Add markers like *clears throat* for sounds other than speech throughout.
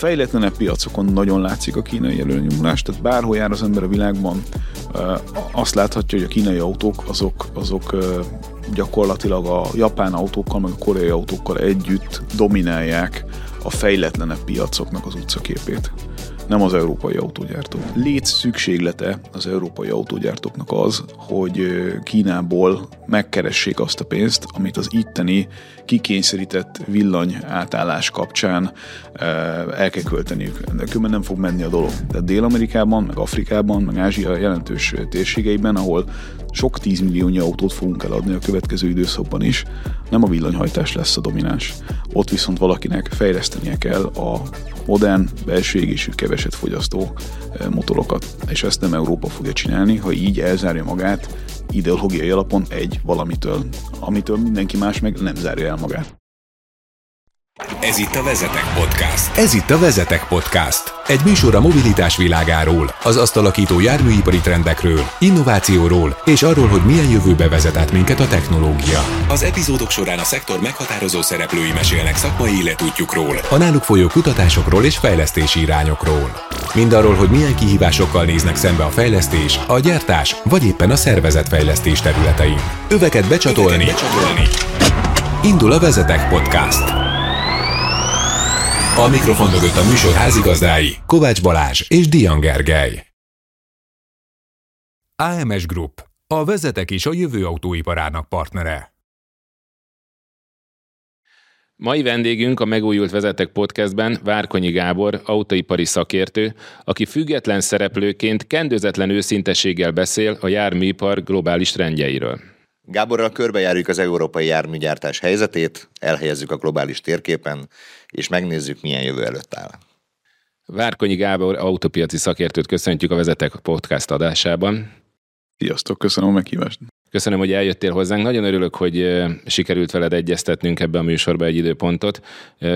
fejletlenebb piacokon nagyon látszik a kínai előnyomulás, tehát bárhol jár az ember a világban, azt láthatja, hogy a kínai autók azok, azok gyakorlatilag a japán autókkal, meg a koreai autókkal együtt dominálják a fejletlenebb piacoknak az utcaképét nem az európai autógyártók. Létsz szükséglete az európai autógyártóknak az, hogy Kínából megkeressék azt a pénzt, amit az itteni kikényszerített villany átállás kapcsán el kell költeniük. Különben nem fog menni a dolog. De Dél-Amerikában, meg Afrikában, meg Ázsia jelentős térségeiben, ahol sok tízmilliónyi autót fogunk eladni a következő időszakban is, nem a villanyhajtás lesz a domináns. Ott viszont valakinek fejlesztenie kell a modern, belső keveset fogyasztó eh, motorokat. És ezt nem Európa fogja csinálni, ha így elzárja magát ideológiai alapon egy valamitől, amitől mindenki más meg nem zárja el magát. Ez itt a Vezetek Podcast. Ez itt a Vezetek Podcast. Egy műsor a mobilitás világáról, az azt alakító járműipari trendekről, innovációról és arról, hogy milyen jövőbe vezet minket a technológia. Az epizódok során a szektor meghatározó szereplői mesélnek szakmai életútjukról, a náluk folyó kutatásokról és fejlesztési irányokról. Mindarról, hogy milyen kihívásokkal néznek szembe a fejlesztés, a gyártás vagy éppen a szervezetfejlesztés területein. Öveket becsatolni. Öveket becsatolni. Indul a Vezetek Podcast. A mikrofon mögött a műsor házigazdái Kovács Balázs és Dian Gergely. AMS Group, a vezetek és a jövő autóiparának partnere. Mai vendégünk a Megújult Vezetek podcastben Várkonyi Gábor, autóipari szakértő, aki független szereplőként kendőzetlen őszintességgel beszél a járműipar globális trendjeiről. Gáborral körbejárjuk az európai járműgyártás helyzetét, elhelyezzük a globális térképen, és megnézzük, milyen jövő előtt áll. Várkonyi Gábor autopiaci szakértőt köszöntjük a Vezetek Podcast adásában. Sziasztok, köszönöm a meghívást. Köszönöm, hogy eljöttél hozzánk. Nagyon örülök, hogy sikerült veled egyeztetnünk ebbe a műsorba egy időpontot.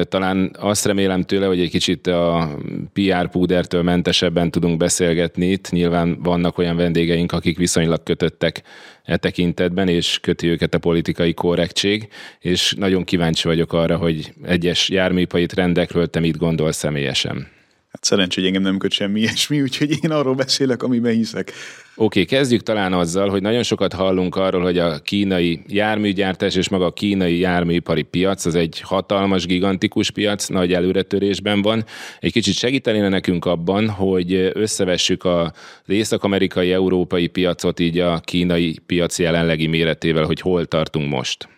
Talán azt remélem tőle, hogy egy kicsit a PR púdertől mentesebben tudunk beszélgetni itt. Nyilván vannak olyan vendégeink, akik viszonylag kötöttek e tekintetben, és köti őket a politikai korrektség, és nagyon kíváncsi vagyok arra, hogy egyes járműipari trendekről te mit gondolsz személyesen. Hát szerencsé, hogy engem nem köt semmi ilyesmi, úgyhogy én arról beszélek, amiben hiszek. Oké, okay, kezdjük talán azzal, hogy nagyon sokat hallunk arról, hogy a kínai járműgyártás és maga a kínai járműipari piac az egy hatalmas, gigantikus piac, nagy előretörésben van. Egy kicsit segítenéne nekünk abban, hogy összevessük az észak-amerikai, európai piacot így a kínai piac jelenlegi méretével, hogy hol tartunk most.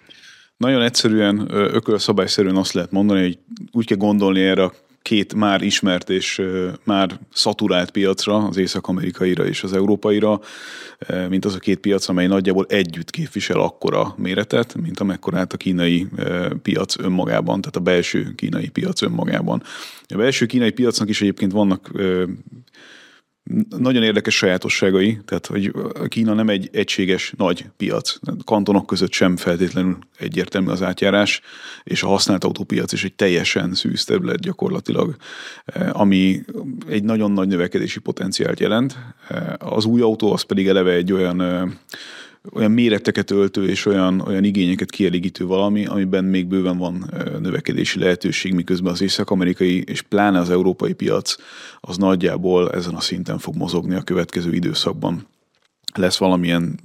Nagyon egyszerűen, ökölszabályszerűen azt lehet mondani, hogy úgy kell gondolni erre a két már ismert és már szaturált piacra, az észak-amerikaira és az európaira, mint az a két piac, amely nagyjából együtt képvisel akkora méretet, mint amekkorát a kínai piac önmagában, tehát a belső kínai piac önmagában. A belső kínai piacnak is egyébként vannak nagyon érdekes sajátosságai, tehát hogy Kína nem egy egységes nagy piac. Kantonok között sem feltétlenül egyértelmű az átjárás, és a használt autópiac is egy teljesen szűz terület gyakorlatilag, eh, ami egy nagyon nagy növekedési potenciált jelent. Eh, az új autó az pedig eleve egy olyan eh, olyan méreteket öltő és olyan, olyan igényeket kielégítő valami, amiben még bőven van növekedési lehetőség, miközben az észak-amerikai és pláne az európai piac az nagyjából ezen a szinten fog mozogni a következő időszakban. Lesz valamilyen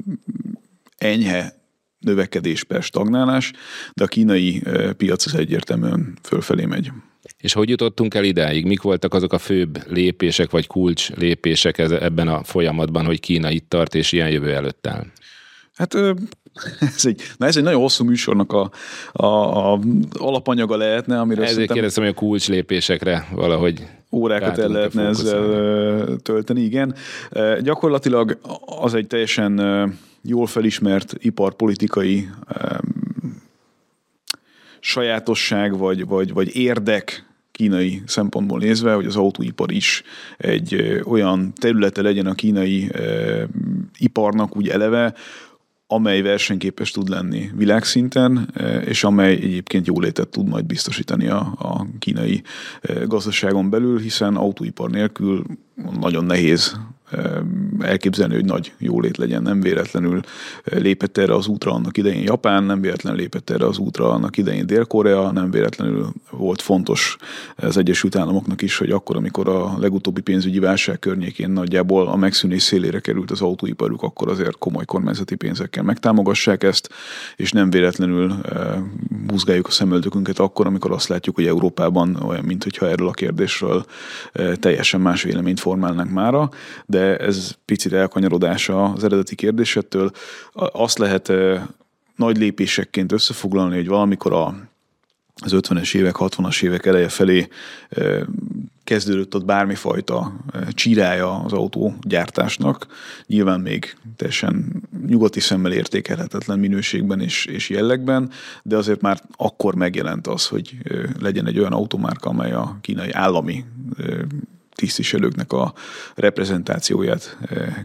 enyhe növekedés per stagnálás, de a kínai piac az egyértelműen fölfelé megy. És hogy jutottunk el idáig? Mik voltak azok a főbb lépések vagy kulcs lépések ebben a folyamatban, hogy Kína itt tart és ilyen jövő előtt áll? Hát *laughs* ez egy, na ez egy nagyon hosszú műsornak a, a, a alapanyaga lehetne, amire Ezért kérdeztem, hogy a kulcslépésekre valahogy órákat el lehetne ezzel tölteni, igen. Gyakorlatilag az egy teljesen jól felismert iparpolitikai sajátosság, vagy, vagy, vagy érdek kínai szempontból nézve, hogy az autóipar is egy olyan területe legyen a kínai iparnak úgy eleve, amely versenyképes tud lenni világszinten, e, és amely egyébként jólétet tud majd biztosítani a, a kínai e, gazdaságon belül, hiszen autóipar nélkül nagyon nehéz elképzelni, hogy nagy jólét legyen. Nem véletlenül lépett erre az útra annak idején Japán, nem véletlenül lépett erre az útra annak idején Dél-Korea, nem véletlenül volt fontos az Egyesült Államoknak is, hogy akkor, amikor a legutóbbi pénzügyi válság környékén nagyjából a megszűnés szélére került az autóiparuk, akkor azért komoly kormányzati pénzekkel megtámogassák ezt, és nem véletlenül buzgáljuk a szemöldökünket akkor, amikor azt látjuk, hogy Európában olyan, mintha erről a kérdésről teljesen más véleményt formálnánk mára, de ez picit elkanyarodása az eredeti kérdésettől. Azt lehet nagy lépésekként összefoglalni, hogy valamikor a az 50-es évek, 60-as évek eleje felé kezdődött ott bármifajta csírája az autógyártásnak. Nyilván még teljesen nyugati szemmel értékelhetetlen minőségben és, és jellegben, de azért már akkor megjelent az, hogy legyen egy olyan automárka, amely a kínai állami tisztviselőknek a reprezentációját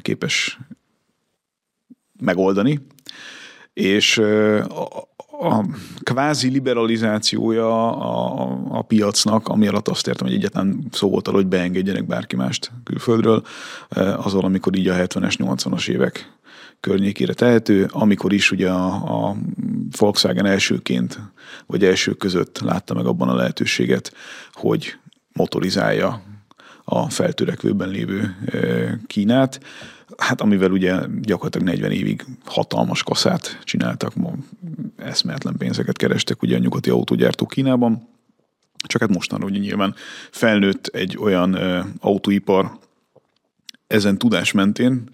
képes megoldani. És a kvázi liberalizációja a, a piacnak, ami alatt azt értem, hogy egyetlen szó volt arra, hogy beengedjenek bárki mást külföldről, az amikor így a 70-es, 80-as évek környékére tehető, amikor is ugye a, a Volkswagen elsőként, vagy elsők között látta meg abban a lehetőséget, hogy motorizálja a feltörekvőben lévő Kínát, hát amivel ugye gyakorlatilag 40 évig hatalmas kaszát csináltak, eszméletlen pénzeket kerestek ugye a nyugati autógyártók Kínában, csak hát mostanra ugye nyilván felnőtt egy olyan ö, autóipar ezen tudás mentén,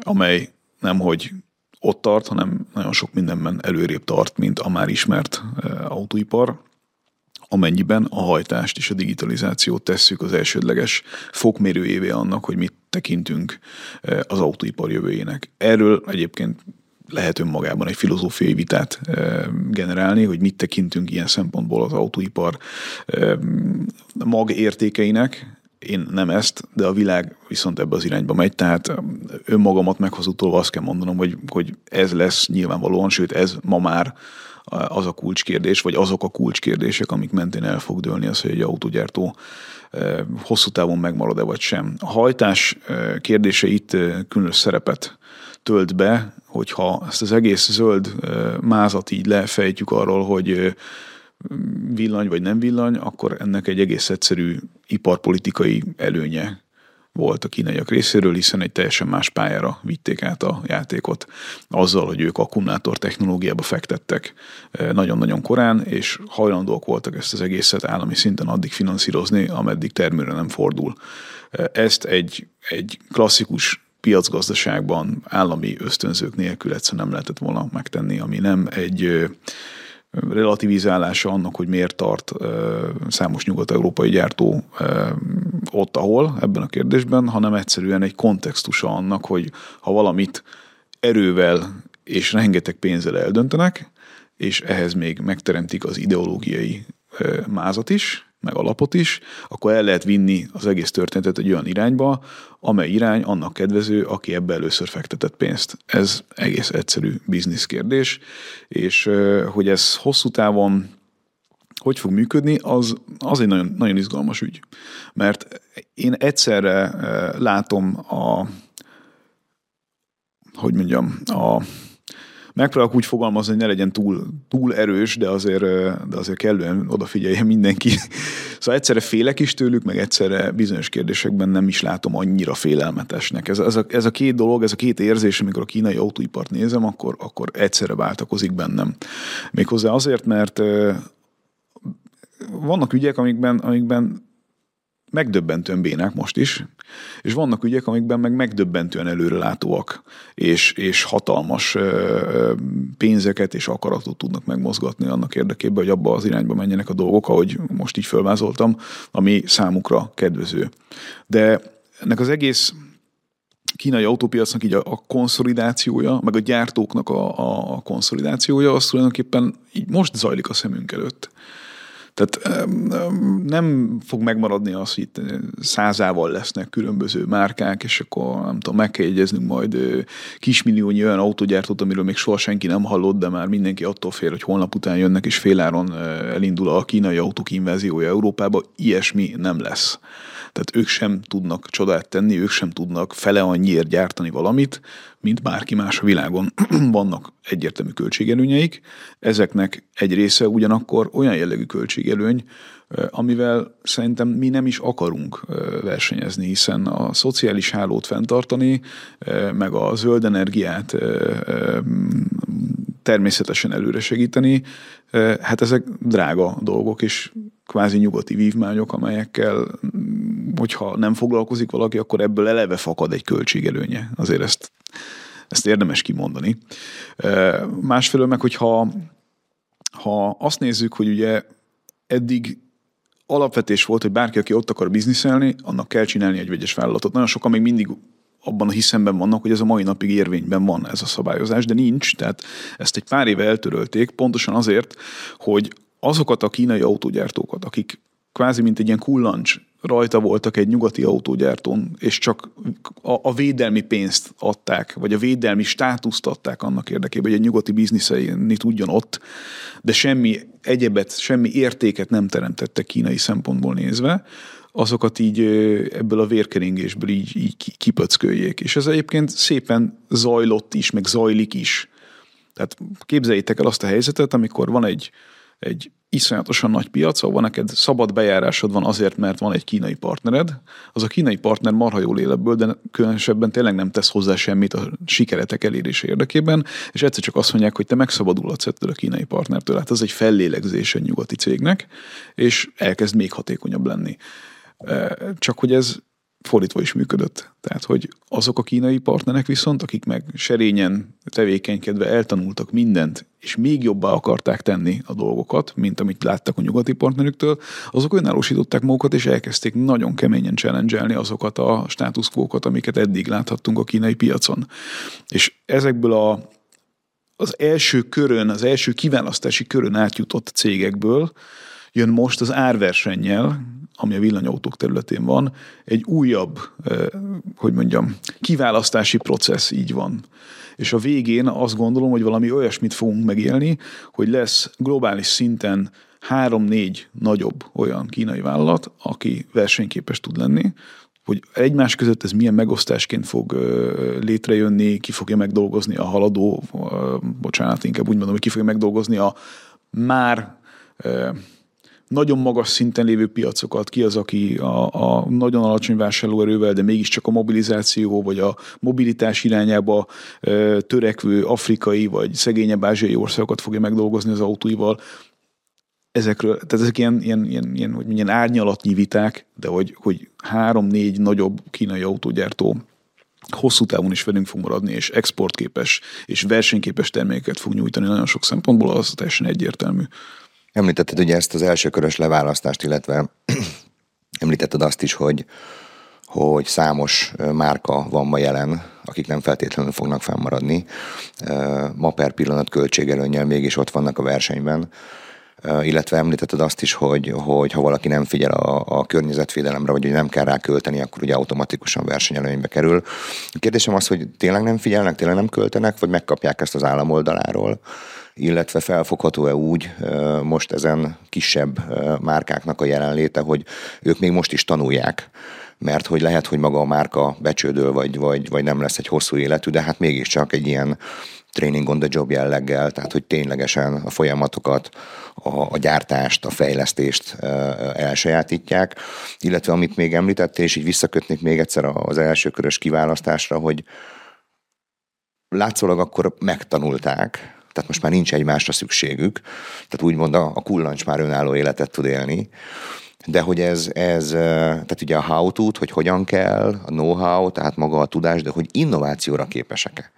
amely nemhogy ott tart, hanem nagyon sok mindenben előrébb tart, mint a már ismert ö, autóipar, amennyiben a hajtást és a digitalizációt tesszük az elsődleges fokmérőjévé annak, hogy mit tekintünk az autóipar jövőjének. Erről egyébként lehet önmagában egy filozófiai vitát generálni, hogy mit tekintünk ilyen szempontból az autóipar mag értékeinek, én nem ezt, de a világ viszont ebbe az irányba megy, tehát önmagamat meghozótól azt kell mondanom, hogy, hogy ez lesz nyilvánvalóan, sőt ez ma már az a kulcskérdés, vagy azok a kulcskérdések, amik mentén el fog dőlni az, hogy egy autógyártó hosszú távon megmarad-e vagy sem. A hajtás kérdése itt különös szerepet tölt be, hogyha ezt az egész zöld mázat így lefejtjük arról, hogy villany vagy nem villany, akkor ennek egy egész egyszerű iparpolitikai előnye volt a kínaiak részéről, hiszen egy teljesen más pályára vitték át a játékot. Azzal, hogy ők akkumulátor technológiába fektettek nagyon-nagyon korán, és hajlandóak voltak ezt az egészet állami szinten addig finanszírozni, ameddig termőre nem fordul. Ezt egy, egy klasszikus piacgazdaságban állami ösztönzők nélkül egyszerűen nem lehetett volna megtenni, ami nem egy relativizálása annak, hogy miért tart számos nyugat-európai gyártó ott, ahol ebben a kérdésben, hanem egyszerűen egy kontextusa annak, hogy ha valamit erővel és rengeteg pénzzel eldöntenek, és ehhez még megteremtik az ideológiai mázat is, meg alapot is, akkor el lehet vinni az egész történetet egy olyan irányba, amely irány annak kedvező, aki ebbe először fektetett pénzt. Ez egész egyszerű biznisz kérdés, és hogy ez hosszú távon hogy fog működni, az, az egy nagyon, nagyon izgalmas ügy. Mert én egyszerre látom a hogy mondjam, a megpróbálok úgy fogalmazni, hogy ne legyen túl, túl erős, de azért, de azért kellően odafigyeljen mindenki. *laughs* Szóval egyszerre félek is tőlük, meg egyszerre bizonyos kérdésekben nem is látom annyira félelmetesnek. Ez, ez, a, ez a két dolog, ez a két érzés, amikor a kínai autóipart nézem, akkor, akkor egyszerre váltakozik bennem. Méghozzá azért, mert vannak ügyek, amikben, amikben megdöbbentően bénák most is, és vannak ügyek, amikben meg megdöbbentően előrelátóak, és, és hatalmas pénzeket és akaratot tudnak megmozgatni annak érdekében, hogy abba az irányba menjenek a dolgok, ahogy most így fölvázoltam, ami számukra kedvező. De ennek az egész kínai autópiacnak így a, a konszolidációja, meg a gyártóknak a, a, konszolidációja, az tulajdonképpen így most zajlik a szemünk előtt. Tehát nem fog megmaradni az, hogy itt százával lesznek különböző márkák, és akkor nem tudom, meg kell jegyeznünk majd kismilliónyi olyan autógyártót, amiről még soha senki nem hallott, de már mindenki attól fél, hogy holnap után jönnek, és féláron elindul a kínai autók inváziója Európába. Ilyesmi nem lesz. Tehát ők sem tudnak csodát tenni, ők sem tudnak fele annyiért gyártani valamit, mint bárki más a világon. *clears throat* Vannak egyértelmű költségelőnyeik, ezeknek egy része ugyanakkor olyan jellegű költségelőny, amivel szerintem mi nem is akarunk versenyezni, hiszen a szociális hálót fenntartani, meg a zöld energiát természetesen előre segíteni, hát ezek drága dolgok, és kvázi nyugati vívmányok, amelyekkel, hogyha nem foglalkozik valaki, akkor ebből eleve fakad egy költségelőnye. Azért ezt, ezt érdemes kimondani. Másfelől meg, hogyha ha azt nézzük, hogy ugye eddig alapvetés volt, hogy bárki, aki ott akar bizniszelni, annak kell csinálni egy vegyes vállalatot. Nagyon sokan még mindig abban a hiszemben vannak, hogy ez a mai napig érvényben van ez a szabályozás, de nincs, tehát ezt egy pár éve eltörölték, pontosan azért, hogy azokat a kínai autógyártókat, akik kvázi mint egy ilyen kullancs rajta voltak egy nyugati autógyártón, és csak a, a védelmi pénzt adták, vagy a védelmi státuszt adták annak érdekében, hogy egy nyugati bizniszelni tudjon ott, de semmi egyebet, semmi értéket nem teremtettek kínai szempontból nézve, azokat így ebből a vérkeringésből így, így kipöcköljék. És ez egyébként szépen zajlott is, meg zajlik is. Tehát képzeljétek el azt a helyzetet, amikor van egy, egy iszonyatosan nagy piac, ahol neked szabad bejárásod van azért, mert van egy kínai partnered, az a kínai partner marha jól él ebből, de különösebben tényleg nem tesz hozzá semmit a sikeretek elérése érdekében, és egyszer csak azt mondják, hogy te megszabadulhatsz ettől a kínai partnertől. Hát az egy fellélegzés a nyugati cégnek, és elkezd még hatékonyabb lenni. Csak hogy ez fordítva is működött. Tehát, hogy azok a kínai partnerek viszont, akik meg serényen tevékenykedve eltanultak mindent, és még jobbá akarták tenni a dolgokat, mint amit láttak a nyugati partnerüktől, azok önállósították magukat, és elkezdték nagyon keményen challenge azokat a státuszkókat, amiket eddig láthattunk a kínai piacon. És ezekből a az első körön, az első kiválasztási körön átjutott cégekből jön most az árversennyel, ami a villanyautók területén van, egy újabb, hogy mondjam, kiválasztási processz így van. És a végén azt gondolom, hogy valami olyasmit fogunk megélni, hogy lesz globális szinten három-négy nagyobb olyan kínai vállalat, aki versenyképes tud lenni, hogy egymás között ez milyen megosztásként fog létrejönni, ki fogja megdolgozni a haladó, bocsánat, inkább úgy mondom, hogy ki fogja megdolgozni a már nagyon magas szinten lévő piacokat, ki az, aki a, a nagyon alacsony vásárlóerővel, de mégiscsak a mobilizáció vagy a mobilitás irányába ö, törekvő afrikai vagy szegényebb ázsiai országokat fogja megdolgozni az autóival. Ezekről, tehát ezek ilyen, ilyen, ilyen, ilyen, hogy milyen árnyalatnyi viták, de hogy, hogy három-négy nagyobb kínai autógyártó hosszú távon is velünk fog maradni, és exportképes és versenyképes termékeket fog nyújtani nagyon sok szempontból, az teljesen egyértelmű. Említetted ugye ezt az első körös leválasztást, illetve *clears throat* említetted azt is, hogy, hogy számos márka van ma jelen, akik nem feltétlenül fognak fennmaradni. Ma per pillanat költségelőnnyel mégis ott vannak a versenyben illetve említetted azt is, hogy, hogy ha valaki nem figyel a, a környezetvédelemre, vagy hogy nem kell rá költeni, akkor ugye automatikusan versenyelőnybe kerül. A kérdésem az, hogy tényleg nem figyelnek, tényleg nem költenek, vagy megkapják ezt az állam oldaláról, illetve felfogható-e úgy most ezen kisebb márkáknak a jelenléte, hogy ők még most is tanulják, mert hogy lehet, hogy maga a márka becsődöl, vagy, vagy, vagy nem lesz egy hosszú életű, de hát mégiscsak egy ilyen training on the job jelleggel, tehát hogy ténylegesen a folyamatokat, a, a gyártást, a fejlesztést elsajátítják, illetve amit még említettél, és így visszakötnék még egyszer az első körös kiválasztásra, hogy látszólag akkor megtanulták, tehát most már nincs egymásra szükségük, tehát úgymond a, a kullancs már önálló életet tud élni, de hogy ez, ez tehát ugye a how to hogy hogyan kell, a know-how, tehát maga a tudás, de hogy innovációra képesek-e.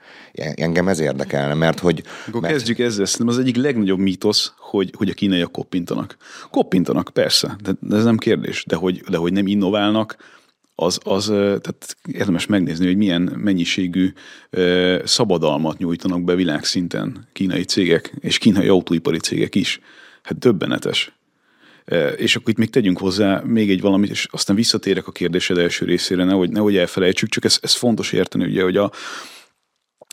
Engem ez érdekelne, mert hogy... Akkor mert... kezdjük ezzel, szerintem az egyik legnagyobb mítosz, hogy, hogy a kínaiak koppintanak. Koppintanak, persze, de ez nem kérdés, de hogy, de hogy nem innoválnak, az, az tehát érdemes megnézni, hogy milyen mennyiségű szabadalmat nyújtanak be világszinten kínai cégek, és kínai autóipari cégek is. Hát döbbenetes. És akkor itt még tegyünk hozzá még egy valamit, és aztán visszatérek a kérdésed első részére, nehogy, nehogy elfelejtsük, csak ez, ez fontos érteni, ugye, hogy a,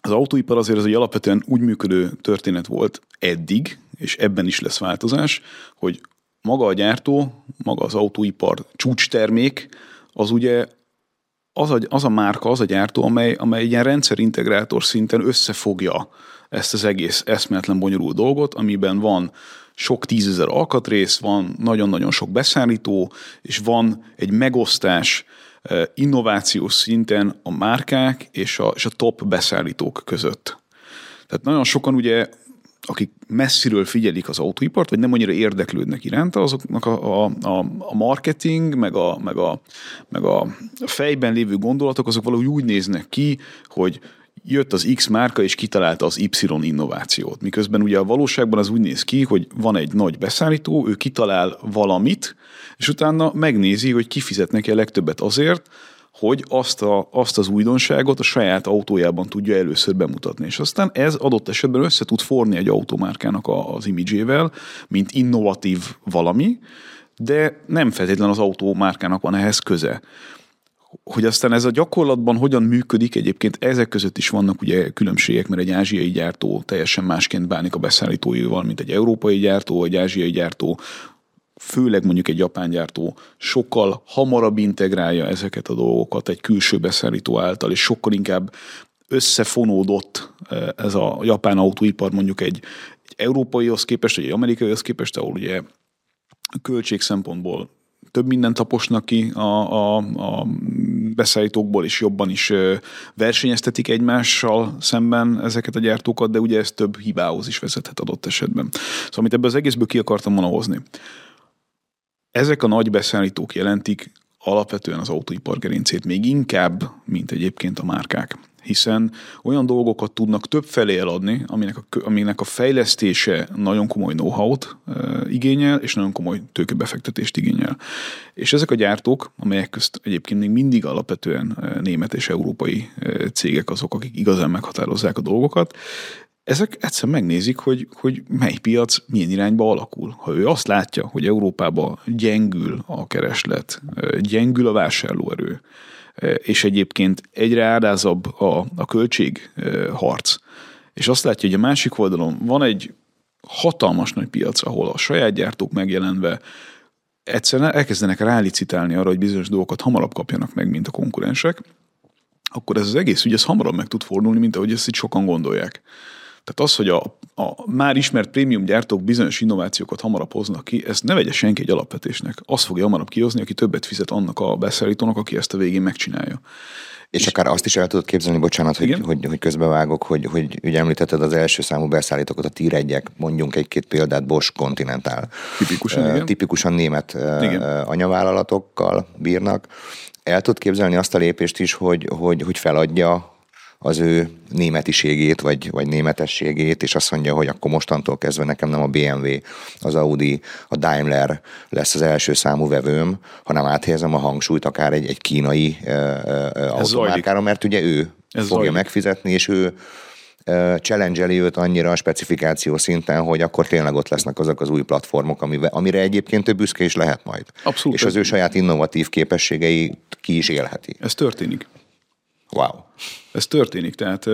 az autóipar azért az egy alapvetően úgy működő történet volt eddig, és ebben is lesz változás, hogy maga a gyártó, maga az autóipar csúcstermék, az ugye az a, az a márka, az a gyártó, amely, amely ilyen rendszerintegrátor szinten összefogja ezt az egész eszméletlen bonyolult dolgot, amiben van sok tízezer alkatrész, van nagyon-nagyon sok beszállító, és van egy megosztás eh, innovációs szinten a márkák és a, és a top beszállítók között. Tehát nagyon sokan ugye akik messziről figyelik az autóipart, vagy nem annyira érdeklődnek iránta, azoknak a, a, a, marketing, meg a, meg, a, meg a fejben lévő gondolatok, azok valahogy úgy néznek ki, hogy jött az X márka, és kitalálta az Y innovációt. Miközben ugye a valóságban az úgy néz ki, hogy van egy nagy beszállító, ő kitalál valamit, és utána megnézi, hogy kifizet neki a legtöbbet azért, hogy azt, a, azt az újdonságot a saját autójában tudja először bemutatni. És aztán ez adott esetben össze tud forni egy automárkának a, az imidzsével, mint innovatív valami, de nem feltétlenül az autómárkának van ehhez köze. Hogy aztán ez a gyakorlatban hogyan működik, egyébként ezek között is vannak ugye különbségek, mert egy ázsiai gyártó teljesen másként bánik a beszállítóival, mint egy európai gyártó, egy ázsiai gyártó főleg mondjuk egy japán gyártó sokkal hamarabb integrálja ezeket a dolgokat egy külső beszállító által, és sokkal inkább összefonódott eh, ez a japán autóipar mondjuk egy, egy európaihoz képest, egy amerikaihoz képest, ahol ugye költség szempontból több mindent taposnak ki a, a, a beszállítókból, és jobban is eh, versenyeztetik egymással szemben ezeket a gyártókat, de ugye ez több hibához is vezethet adott esetben. Szóval amit ebből az egészből ki akartam volna hozni. Ezek a nagy beszállítók jelentik alapvetően az autóipar gerincét, még inkább, mint egyébként a márkák hiszen olyan dolgokat tudnak több felé eladni, aminek a, aminek a fejlesztése nagyon komoly know-how-t e, igényel, és nagyon komoly tőkebefektetést igényel. És ezek a gyártók, amelyek közt egyébként még mindig alapvetően német és európai cégek azok, akik igazán meghatározzák a dolgokat, ezek egyszer megnézik, hogy, hogy mely piac milyen irányba alakul. Ha ő azt látja, hogy Európában gyengül a kereslet, gyengül a vásárlóerő, és egyébként egyre áldázabb a, a költségharc, és azt látja, hogy a másik oldalon van egy hatalmas nagy piac, ahol a saját gyártók megjelenve egyszerűen elkezdenek rálicitálni arra, hogy bizonyos dolgokat hamarabb kapjanak meg, mint a konkurensek, akkor ez az egész ügy ez hamarabb meg tud fordulni, mint ahogy ezt itt sokan gondolják. Tehát az, hogy a, a már ismert prémium gyártók bizonyos innovációkat hamarabb hoznak ki, ezt ne vegye senki egy alapvetésnek. Azt fogja hamarabb kihozni, aki többet fizet annak a beszállítónak, aki ezt a végén megcsinálja. És, és akár azt is el tudod képzelni, bocsánat, hogy, hogy, hogy közbevágok, hogy, hogy ugye említetted az első számú beszállítókat, a tír egyek, mondjunk egy-két példát, Bosch Continental. Tipikusan, uh, igen. Tipikusan német igen. anyavállalatokkal bírnak. El tudod képzelni azt a lépést is, hogy, hogy, hogy feladja az ő németiségét, vagy, vagy németességét, és azt mondja, hogy akkor mostantól kezdve nekem nem a BMW, az Audi, a Daimler lesz az első számú vevőm, hanem áthelyezem a hangsúlyt akár egy, egy kínai uh, automárkára, mert ugye ő Ez fogja zajlik. megfizetni, és ő challenge őt annyira a specifikáció szinten, hogy akkor tényleg ott lesznek azok az új platformok, amire, amire egyébként több büszke is lehet majd. Abszolút. És az ő saját innovatív képességei ki is élheti. Ez történik. Wow. Ez történik, tehát,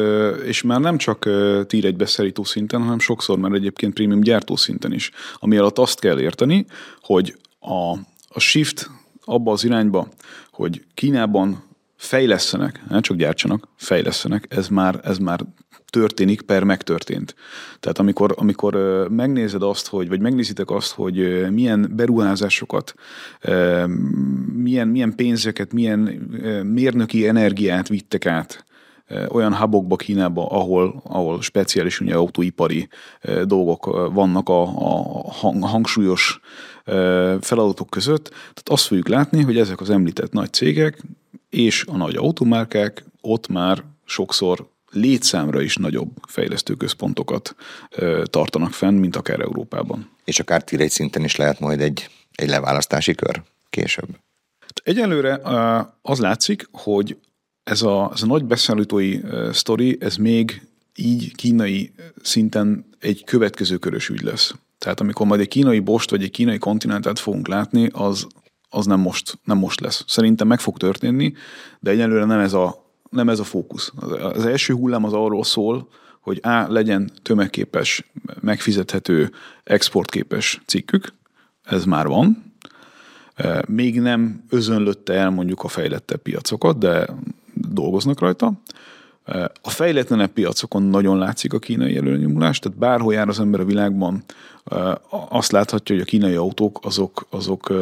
és már nem csak tír egy beszerítő szinten, hanem sokszor már egyébként prémium gyártó szinten is. Ami alatt azt kell érteni, hogy a, a shift abba az irányba, hogy Kínában fejlesztenek, nem csak gyártsanak, fejlesztenek, ez már, ez már történik, per megtörtént. Tehát amikor, amikor megnézed azt, hogy, vagy megnézitek azt, hogy milyen beruházásokat, milyen, milyen pénzeket, milyen mérnöki energiát vittek át olyan hubokba Kínába, ahol, ahol speciális ugye, autóipari dolgok vannak a, a hangsúlyos feladatok között. Tehát azt fogjuk látni, hogy ezek az említett nagy cégek és a nagy automárkák ott már sokszor létszámra is nagyobb fejlesztőközpontokat tartanak fenn, mint akár Európában. És akár tier szinten is lehet majd egy, egy leválasztási kör később. Egyelőre az látszik, hogy ez a, ez a nagy beszállítói sztori, ez még így kínai szinten egy következő körös ügy lesz. Tehát amikor majd egy kínai bost vagy egy kínai kontinentet fogunk látni, az, az nem, most, nem most lesz. Szerintem meg fog történni, de egyelőre nem ez a, nem ez a fókusz. Az első hullám az arról szól, hogy A. legyen tömegképes, megfizethető, exportképes cikkük, ez már van. Még nem özönlötte el mondjuk a fejlettebb piacokat, de dolgoznak rajta. A fejletlenebb piacokon nagyon látszik a kínai előnyomulás, tehát bárhol jár az ember a világban, azt láthatja, hogy a kínai autók azok, azok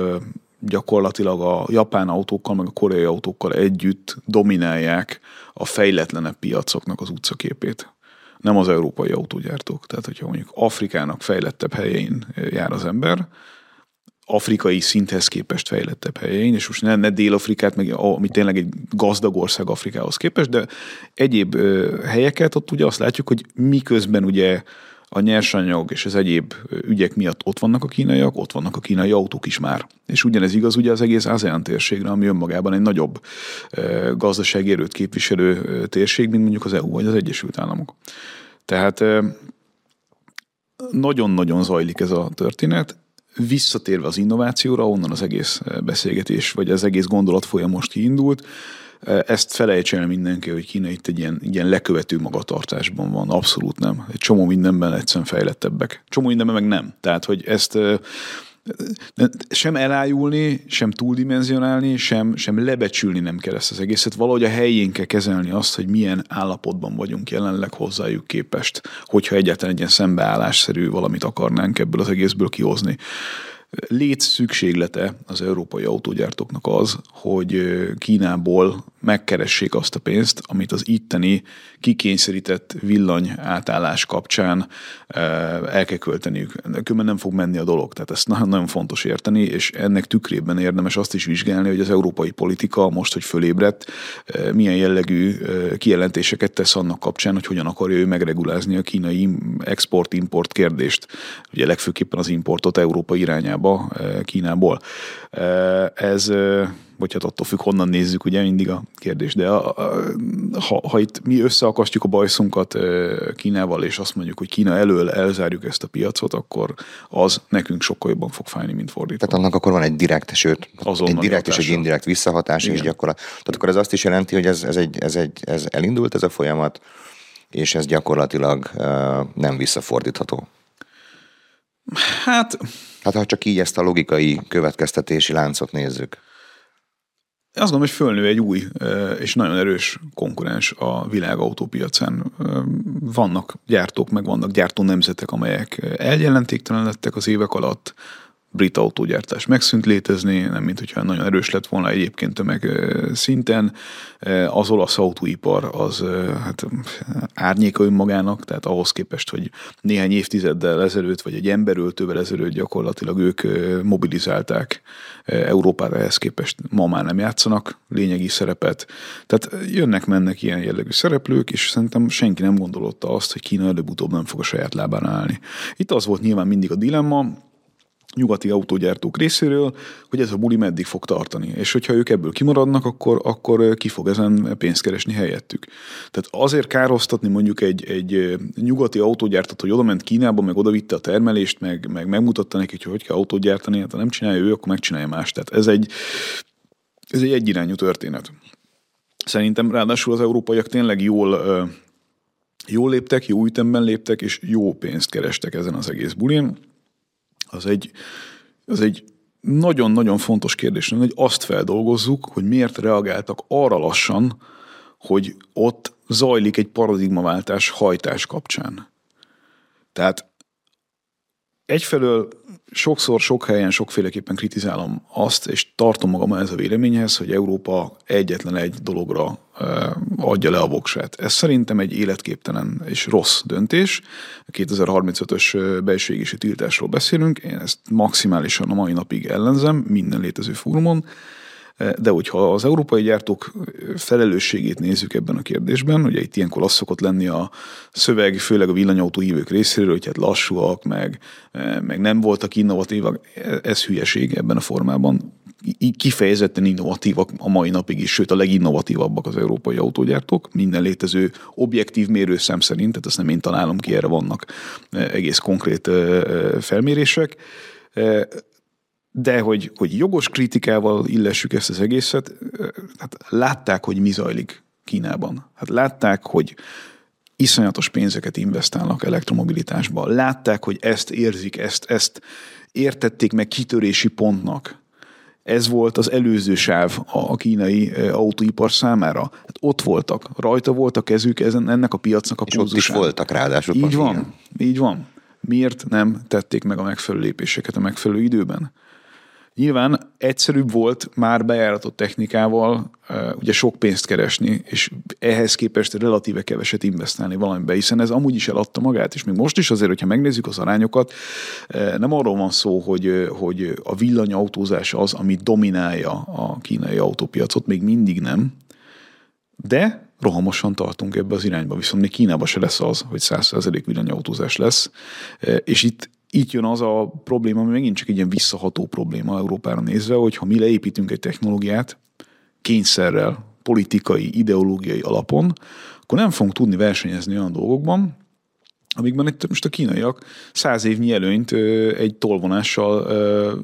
gyakorlatilag a japán autókkal, meg a koreai autókkal együtt dominálják a fejletlenebb piacoknak az utcaképét. Nem az európai autógyártók. Tehát, hogyha mondjuk Afrikának fejlettebb helyén jár az ember, afrikai szinthez képest fejlettebb helyein, és most ne, ne Dél-Afrikát, meg, ami tényleg egy gazdag ország Afrikához képest, de egyéb ö, helyeket ott ugye azt látjuk, hogy miközben ugye a nyersanyag és az egyéb ügyek miatt ott vannak a kínaiak, ott vannak a kínai autók is már. És ugyanez igaz ugye az egész ASEAN térségre, ami önmagában egy nagyobb gazdasági erőt képviselő térség, mint mondjuk az EU vagy az Egyesült Államok. Tehát nagyon-nagyon zajlik ez a történet visszatérve az innovációra, onnan az egész beszélgetés, vagy az egész gondolat folyam most kiindult, ezt felejtsen mindenki, hogy Kína itt egy ilyen, ilyen lekövető magatartásban van. Abszolút nem. Egy csomó mindenben egyszerűen fejlettebbek. Csomó mindenben meg nem. Tehát, hogy ezt eh, sem elájulni, sem túldimenzionálni, sem, sem lebecsülni nem kell ezt az egészet. Valahogy a helyén kell kezelni azt, hogy milyen állapotban vagyunk jelenleg hozzájuk képest, hogyha egyáltalán egy ilyen szembeállásszerű valamit akarnánk ebből az egészből kihozni lét szükséglete az európai autógyártóknak az, hogy Kínából megkeressék azt a pénzt, amit az itteni kikényszerített villany átállás kapcsán el kell költeniük. Különben nem fog menni a dolog, tehát ezt nagyon fontos érteni, és ennek tükrében érdemes azt is vizsgálni, hogy az európai politika most, hogy fölébredt, milyen jellegű kijelentéseket tesz annak kapcsán, hogy hogyan akarja ő megregulázni a kínai export-import kérdést. Ugye legfőképpen az importot Európa irányába Kínából. Ez, vagy hát attól függ, honnan nézzük, ugye mindig a kérdés, de a, a, ha, ha itt mi összeakasztjuk a bajszunkat Kínával, és azt mondjuk, hogy Kína elől elzárjuk ezt a piacot, akkor az nekünk sokkal jobban fog fájni, mint fordítva. Tehát annak akkor van egy direkt, sőt, Azonnal egy direkt hatása. és egy indirekt visszahatás Igen. is gyakorlat. Tehát akkor ez azt is jelenti, hogy ez, ez, egy, ez, egy, ez elindult ez a folyamat, és ez gyakorlatilag nem visszafordítható. Hát... Hát ha csak így ezt a logikai következtetési láncot nézzük. Azt gondolom, hogy fölnő egy új és nagyon erős konkurens a világ autópiacán. Vannak gyártók, meg vannak gyártó nemzetek, amelyek eljelentéktelen lettek az évek alatt, brit autógyártás megszűnt létezni, nem mint hogyha nagyon erős lett volna egyébként tömeg szinten. Az olasz autóipar az hát árnyéka önmagának, tehát ahhoz képest, hogy néhány évtizeddel ezelőtt, vagy egy emberöltővel ezelőtt gyakorlatilag ők mobilizálták Európára ehhez képest ma már nem játszanak lényegi szerepet. Tehát jönnek-mennek ilyen jellegű szereplők, és szerintem senki nem gondolotta azt, hogy Kína előbb-utóbb nem fog a saját lábán állni. Itt az volt nyilván mindig a dilemma, nyugati autógyártók részéről, hogy ez a buli meddig fog tartani. És hogyha ők ebből kimaradnak, akkor, akkor ki fog ezen pénzt keresni helyettük. Tehát azért károsztatni mondjuk egy, egy nyugati autógyártat, hogy oda ment Kínába, meg oda vitte a termelést, meg, meg megmutatta neki, hogy hogy kell autót gyártani, hát ha nem csinálja ő, akkor megcsinálja más. Tehát ez egy, ez egy egyirányú történet. Szerintem ráadásul az európaiak tényleg jól jól léptek, jó ütemben léptek, és jó pénzt kerestek ezen az egész bulin az egy, az egy nagyon-nagyon fontos kérdés, hogy azt feldolgozzuk, hogy miért reagáltak arra lassan, hogy ott zajlik egy paradigmaváltás hajtás kapcsán. Tehát egyfelől sokszor, sok helyen, sokféleképpen kritizálom azt, és tartom magam ez a véleményhez, hogy Európa egyetlen egy dologra adja le a voksát. Ez szerintem egy életképtelen és rossz döntés. A 2035-ös belső tiltásról beszélünk, én ezt maximálisan a mai napig ellenzem minden létező fórumon. De hogyha az európai gyártók felelősségét nézzük ebben a kérdésben, ugye itt ilyenkor az szokott lenni a szöveg, főleg a villanyautó hívők részéről, hogy hát lassúak, meg, meg nem voltak innovatívak, ez hülyeség ebben a formában. Kifejezetten innovatívak a mai napig is, sőt a leginnovatívabbak az európai autógyártók, minden létező objektív mérőszem szerint, tehát ezt nem én találom ki, erre vannak egész konkrét felmérések de hogy, hogy jogos kritikával illessük ezt az egészet, hát látták, hogy mi zajlik Kínában. Hát látták, hogy iszonyatos pénzeket investálnak elektromobilitásba. Látták, hogy ezt érzik, ezt, ezt értették meg kitörési pontnak. Ez volt az előző sáv a kínai autóipar számára. Hát ott voltak, rajta volt a kezük ezen, ennek a piacnak a És ott is voltak ráadásul. Így van, így van. Miért nem tették meg a megfelelő lépéseket a megfelelő időben? Nyilván egyszerűbb volt már bejáratott technikával ugye sok pénzt keresni, és ehhez képest relatíve keveset investálni valamibe, hiszen ez amúgy is eladta magát, és még most is azért, hogyha megnézzük az arányokat, nem arról van szó, hogy, hogy a villanyautózás az, ami dominálja a kínai autópiacot, még mindig nem, de rohamosan tartunk ebbe az irányba, viszont még Kínában se lesz az, hogy 100% villanyautózás lesz, és itt itt jön az a probléma, ami megint csak egy ilyen visszaható probléma Európára nézve, hogy ha mi leépítünk egy technológiát kényszerrel, politikai, ideológiai alapon, akkor nem fogunk tudni versenyezni olyan dolgokban, amikben itt most a kínaiak száz évnyi előnyt egy tolvonással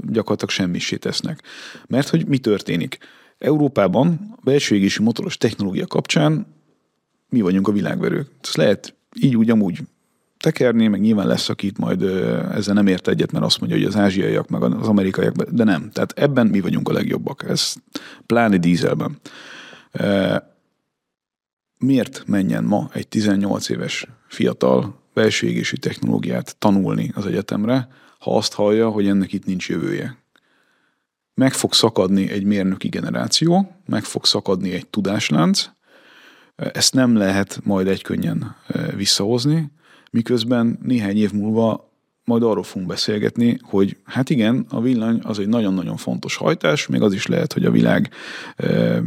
gyakorlatilag semmisé tesznek. Mert hogy mi történik? Európában a belső égési motoros technológia kapcsán mi vagyunk a világverők. Ezt lehet így úgy amúgy tekerni, meg nyilván lesz, aki itt majd ezzel nem ért egyet, mert azt mondja, hogy az ázsiaiak, meg az amerikaiak, de nem. Tehát ebben mi vagyunk a legjobbak. Ez pláne dízelben. Miért menjen ma egy 18 éves fiatal belső égési technológiát tanulni az egyetemre, ha azt hallja, hogy ennek itt nincs jövője? Meg fog szakadni egy mérnöki generáció, meg fog szakadni egy tudáslánc, ezt nem lehet majd egykönnyen visszahozni, miközben néhány év múlva majd arról fogunk beszélgetni, hogy hát igen, a villany az egy nagyon-nagyon fontos hajtás, még az is lehet, hogy a világ e,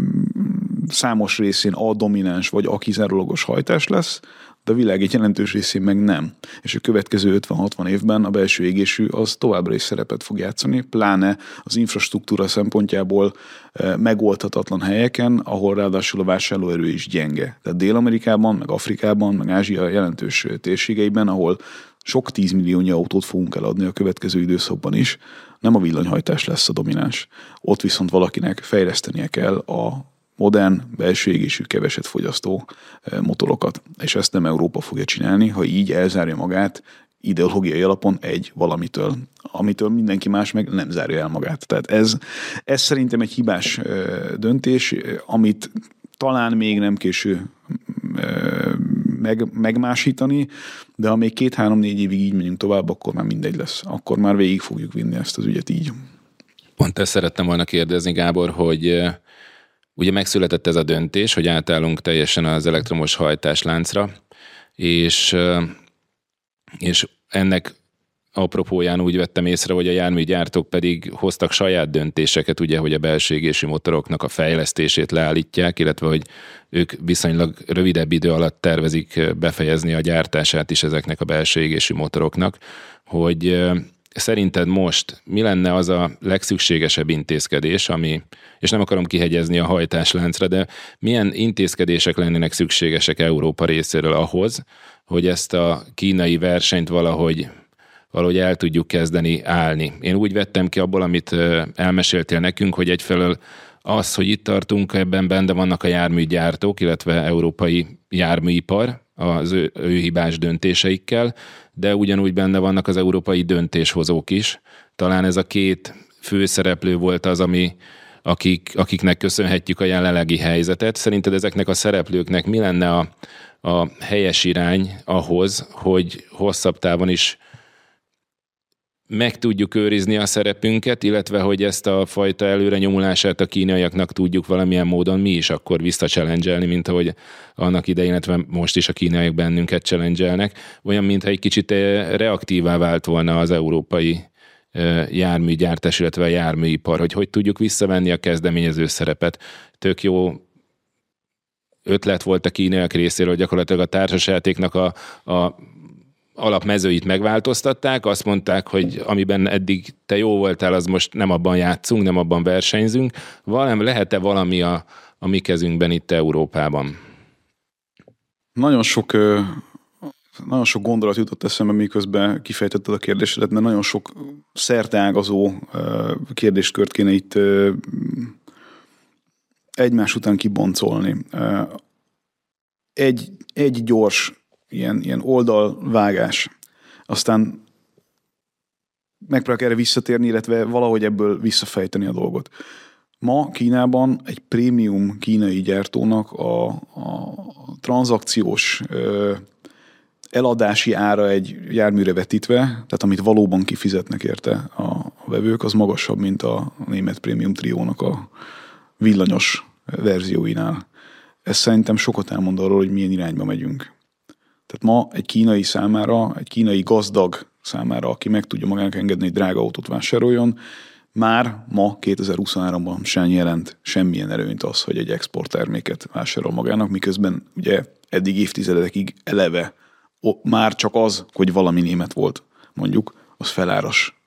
számos részén a domináns vagy a kizárólagos hajtás lesz, de a világ egy jelentős részén meg nem. És a következő 50-60 évben a belső égésű az továbbra is szerepet fog játszani, pláne az infrastruktúra szempontjából megoldhatatlan helyeken, ahol ráadásul a vásárlóerő is gyenge. Tehát Dél-Amerikában, meg Afrikában, meg Ázsia jelentős térségeiben, ahol sok tízmilliónyi autót fogunk eladni a következő időszakban is, nem a villanyhajtás lesz a domináns. Ott viszont valakinek fejlesztenie kell a modern, belső égésű, keveset fogyasztó motorokat. És ezt nem Európa fogja csinálni, ha így elzárja magát ideológiai alapon egy valamitől, amitől mindenki más meg nem zárja el magát. Tehát ez, ez szerintem egy hibás döntés, amit talán még nem késő meg, megmásítani, de ha még két-három-négy évig így megyünk tovább, akkor már mindegy lesz. Akkor már végig fogjuk vinni ezt az ügyet így. Pont ezt szerettem volna kérdezni, Gábor, hogy Ugye megszületett ez a döntés, hogy átállunk teljesen az elektromos hajtásláncra, és, és ennek apropóján úgy vettem észre, hogy a járműgyártók pedig hoztak saját döntéseket, ugye, hogy a belső égési motoroknak a fejlesztését leállítják, illetve hogy ők viszonylag rövidebb idő alatt tervezik befejezni a gyártását is ezeknek a belső égési motoroknak, hogy szerinted most mi lenne az a legszükségesebb intézkedés, ami, és nem akarom kihegyezni a hajtásláncra, de milyen intézkedések lennének szükségesek Európa részéről ahhoz, hogy ezt a kínai versenyt valahogy valahogy el tudjuk kezdeni állni. Én úgy vettem ki abból, amit elmeséltél nekünk, hogy egyfelől az, hogy itt tartunk, ebben benne vannak a járműgyártók, illetve európai járműipar az ő, ő hibás döntéseikkel, de ugyanúgy benne vannak az európai döntéshozók is. Talán ez a két főszereplő volt az, ami, akik, akiknek köszönhetjük a jelenlegi helyzetet. Szerinted ezeknek a szereplőknek mi lenne a, a helyes irány ahhoz, hogy hosszabb távon is meg tudjuk őrizni a szerepünket, illetve hogy ezt a fajta előre nyomulását a kínaiaknak tudjuk valamilyen módon mi is akkor visszachallengelni, mint ahogy annak idején, illetve most is a kínaiak bennünket challenge olyan, mintha egy kicsit eh, reaktívá vált volna az európai járműgyártás, illetve a járműipar, hogy hogy tudjuk visszavenni a kezdeményező szerepet. Tök jó ötlet volt a kínaiak részéről, hogy gyakorlatilag a társasjátéknak a, a alapmezőit megváltoztatták, azt mondták, hogy amiben eddig te jó voltál, az most nem abban játszunk, nem abban versenyzünk. Valami, lehet-e valami a, a mi kezünkben itt Európában? Nagyon sok nagyon sok gondolat jutott eszembe, miközben kifejtetted a kérdésedet, mert nagyon sok szerteágazó kérdéskört kéne itt egymás után kiboncolni. Egy, egy gyors ilyen, ilyen oldalvágás, aztán megpróbálok erre visszatérni, illetve valahogy ebből visszafejteni a dolgot. Ma Kínában egy prémium kínai gyártónak a, a tranzakciós ö, eladási ára egy járműre vetítve, tehát amit valóban kifizetnek érte a, a vevők, az magasabb, mint a német prémium triónak a villanyos verzióinál. Ez szerintem sokat elmond arról, hogy milyen irányba megyünk. Tehát ma egy kínai számára, egy kínai gazdag számára, aki meg tudja magának engedni, hogy drága autót vásároljon, már ma 2023-ban sem jelent semmilyen előnyt az, hogy egy exportterméket vásárol magának, miközben ugye eddig évtizedekig eleve már csak az, hogy valami német volt, mondjuk, az feláras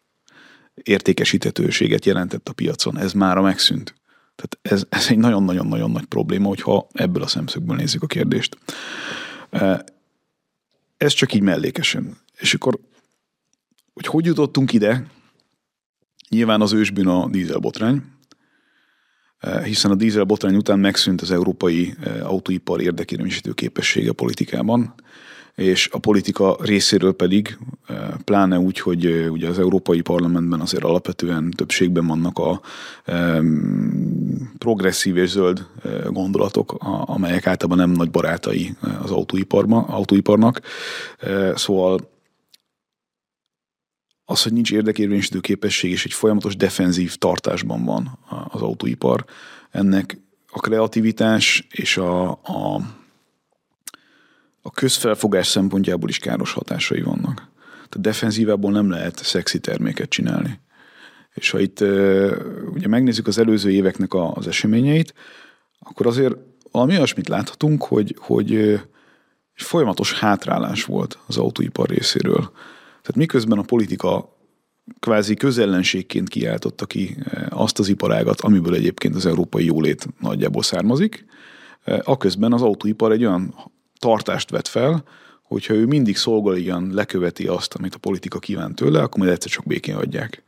értékesítetőséget jelentett a piacon. Ez már a megszűnt. Tehát ez, ez egy nagyon-nagyon-nagyon nagy probléma, hogyha ebből a szemszögből nézzük a kérdést. Ez csak így mellékesen. És akkor, hogy hogy jutottunk ide, nyilván az ősbűn a dízelbotrány, hiszen a dízelbotrány után megszűnt az európai autóipar érdekérvényesítő képessége a politikában, és a politika részéről pedig, pláne úgy, hogy ugye az Európai Parlamentben azért alapvetően többségben vannak a progresszív és zöld gondolatok, amelyek általában nem nagy barátai az autóiparnak. Szóval az, hogy nincs érdekérvényesítő képesség és egy folyamatos defenzív tartásban van az autóipar, ennek a kreativitás és a, a a közfelfogás szempontjából is káros hatásai vannak. Tehát defenzívából nem lehet szexi terméket csinálni. És ha itt ugye megnézzük az előző éveknek az eseményeit, akkor azért valami olyasmit láthatunk, hogy, hogy folyamatos hátrálás volt az autóipar részéről. Tehát miközben a politika kvázi közellenségként kiáltotta ki azt az iparágat, amiből egyébként az európai jólét nagyjából származik, aközben az autóipar egy olyan tartást vet fel, hogyha ő mindig szolgalian leköveti azt, amit a politika kíván tőle, akkor majd egyszer csak békén adják.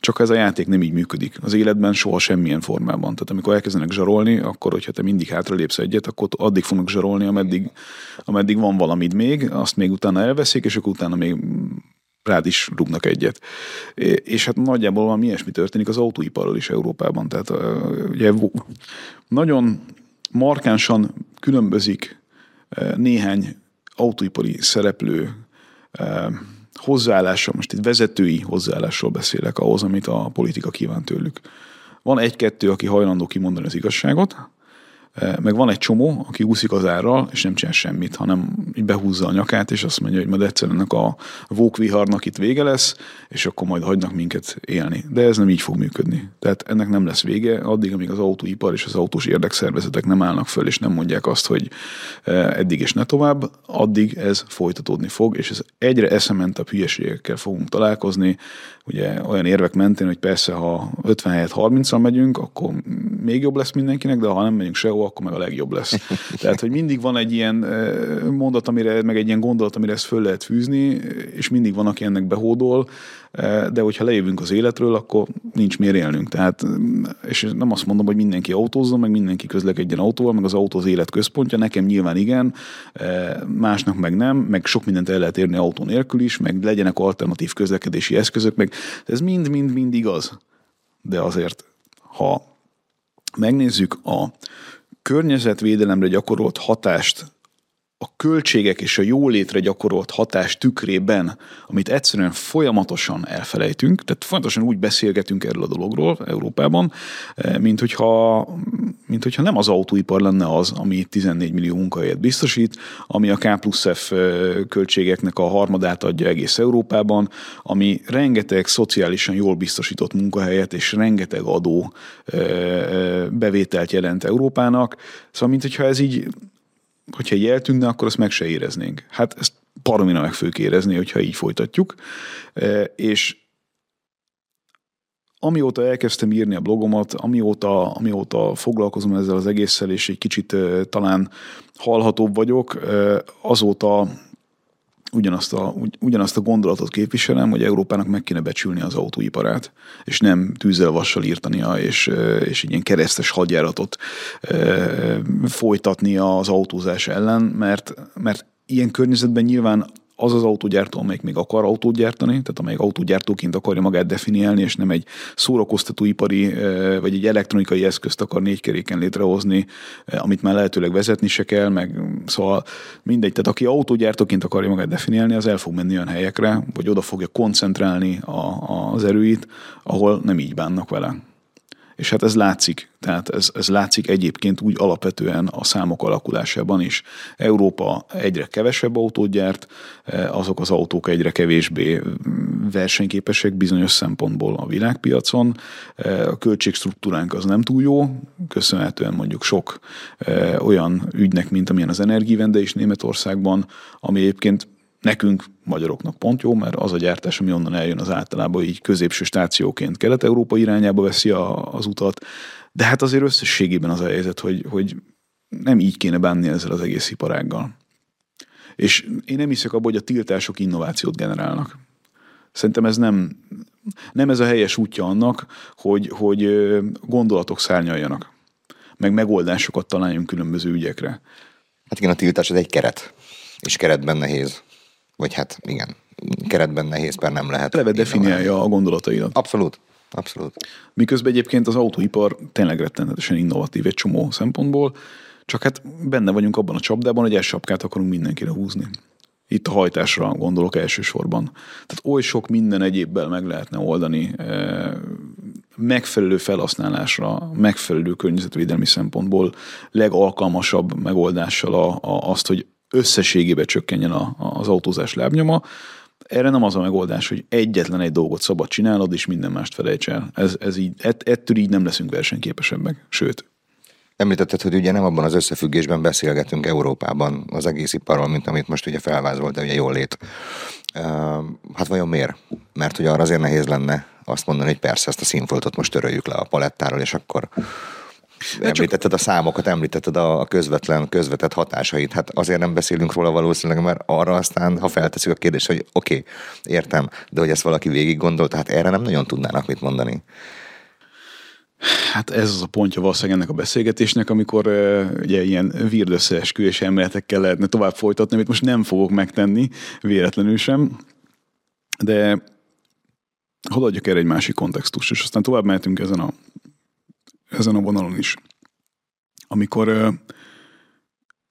Csak ez a játék nem így működik. Az életben soha semmilyen formában. Tehát amikor elkezdenek zsarolni, akkor, hogyha te mindig hátralépsz egyet, akkor addig fognak zsarolni, ameddig, ameddig van valamit még, azt még utána elveszik, és akkor utána még rád is rúgnak egyet. És hát nagyjából valami ilyesmi történik az autóiparral is Európában. Tehát ugye nagyon markánsan különbözik néhány autóipari szereplő hozzáállása, most itt vezetői hozzáállásról beszélek ahhoz, amit a politika kíván tőlük. Van egy-kettő, aki hajlandó kimondani az igazságot, meg van egy csomó, aki úszik az árral, és nem csinál semmit, hanem így behúzza a nyakát, és azt mondja, hogy majd egyszerűen ennek a vókviharnak itt vége lesz, és akkor majd hagynak minket élni. De ez nem így fog működni. Tehát ennek nem lesz vége, addig, amíg az autóipar és az autós érdekszervezetek nem állnak föl, és nem mondják azt, hogy eddig és ne tovább, addig ez folytatódni fog, és ez egyre eszementebb hülyeségekkel fogunk találkozni, ugye olyan érvek mentén, hogy persze, ha 50 helyet 30-al megyünk, akkor még jobb lesz mindenkinek, de ha nem megyünk sehol, akkor meg a legjobb lesz. *laughs* Tehát, hogy mindig van egy ilyen mondat, amire, meg egy ilyen gondolat, amire ezt föl lehet fűzni, és mindig van, aki ennek behódol, de hogyha lejövünk az életről, akkor nincs miért élnünk. Tehát, és nem azt mondom, hogy mindenki autózzon, meg mindenki közlekedjen autóval, meg az autó az élet központja, nekem nyilván igen, másnak meg nem, meg sok mindent el lehet érni autó nélkül is, meg legyenek alternatív közlekedési eszközök, meg ez mind-mind-mind igaz. De azért, ha megnézzük a környezetvédelemre gyakorolt hatást a költségek és a jólétre gyakorolt hatás tükrében, amit egyszerűen folyamatosan elfelejtünk, tehát folyamatosan úgy beszélgetünk erről a dologról Európában, eh, mint hogyha, mint hogyha nem az autóipar lenne az, ami 14 millió munkahelyet biztosít, ami a K plusz F eh, költségeknek a harmadát adja egész Európában, ami rengeteg szociálisan jól biztosított munkahelyet és rengeteg adó eh, bevételt jelent Európának. Szóval, mint hogyha ez így hogyha így eltűnne, akkor azt meg se éreznénk. Hát ezt paromina meg fogjuk érezni, hogyha így folytatjuk. E, és amióta elkezdtem írni a blogomat, amióta, amióta foglalkozom ezzel az egésszel, és egy kicsit e, talán hallhatóbb vagyok, e, azóta ugyanazt a, ugyanazt a gondolatot képviselem, hogy Európának meg kéne becsülni az autóiparát, és nem tűzzel vassal írtania, és, és ilyen keresztes hadjáratot folytatnia az autózás ellen, mert, mert ilyen környezetben nyilván az az autógyártó, amelyik még akar autót gyártani, tehát amelyik autógyártóként akarja magát definiálni, és nem egy szórakoztatóipari vagy egy elektronikai eszközt akar négy keréken létrehozni, amit már lehetőleg vezetni se kell, meg szóval mindegy. Tehát aki autógyártóként akarja magát definiálni, az el fog menni olyan helyekre, vagy oda fogja koncentrálni a, az erőit, ahol nem így bánnak vele. És hát ez látszik, tehát ez, ez látszik egyébként úgy alapvetően a számok alakulásában is. Európa egyre kevesebb autót gyárt, eh, azok az autók egyre kevésbé versenyképesek bizonyos szempontból a világpiacon. Eh, a költségstruktúránk az nem túl jó, köszönhetően mondjuk sok eh, olyan ügynek, mint amilyen az energivende is Németországban, ami egyébként Nekünk, magyaroknak pont jó, mert az a gyártás, ami onnan eljön, az általában így középső stációként Kelet-Európa irányába veszi a, az utat. De hát azért összességében az a helyzet, hogy, hogy nem így kéne bánni ezzel az egész iparággal. És én nem hiszek abban, hogy a tiltások innovációt generálnak. Szerintem ez nem, nem ez a helyes útja annak, hogy, hogy gondolatok szárnyaljanak, meg megoldásokat találjunk különböző ügyekre. Hát igen, a tiltás az egy keret, és keretben nehéz. Vagy hát igen, keretben nehéz, mert nem lehet. Eleve definiálja a gondolataidat. Abszolút. Abszolút. Miközben egyébként az autóipar tényleg rettenetesen innovatív egy csomó szempontból, csak hát benne vagyunk abban a csapdában, hogy sapkát akarunk mindenkire húzni. Itt a hajtásra gondolok elsősorban. Tehát oly sok minden egyébbel meg lehetne oldani eh, megfelelő felhasználásra, megfelelő környezetvédelmi szempontból legalkalmasabb megoldással a, a, azt, hogy összességében csökkenjen a, az autózás lábnyoma. Erre nem az a megoldás, hogy egyetlen egy dolgot szabad csinálod, és minden mást felejts el. Ez, ez így, ett, ettől így nem leszünk versenyképesebbek, sőt. Említetted, hogy ugye nem abban az összefüggésben beszélgetünk Európában az egész iparról, mint amit most ugye felvázolt, de ugye jól lét. Hát vajon miért? Mert hogy arra azért nehéz lenne azt mondani, hogy persze ezt a színfoltot most töröljük le a palettáról, és akkor Említetted a számokat, említetted a közvetlen, közvetett hatásait. Hát azért nem beszélünk róla valószínűleg, mert arra aztán, ha felteszük a kérdést, hogy oké, okay, értem, de hogy ezt valaki végig gondolta, hát erre nem nagyon tudnának mit mondani. Hát ez az a pontja valószínűleg ennek a beszélgetésnek, amikor uh, ugye ilyen virdösszeesküvés elméletekkel lehetne tovább folytatni, amit most nem fogok megtenni, véletlenül sem. De hadd adjak erre egy másik kontextust, és aztán tovább mehetünk ezen a ezen a vonalon is. Amikor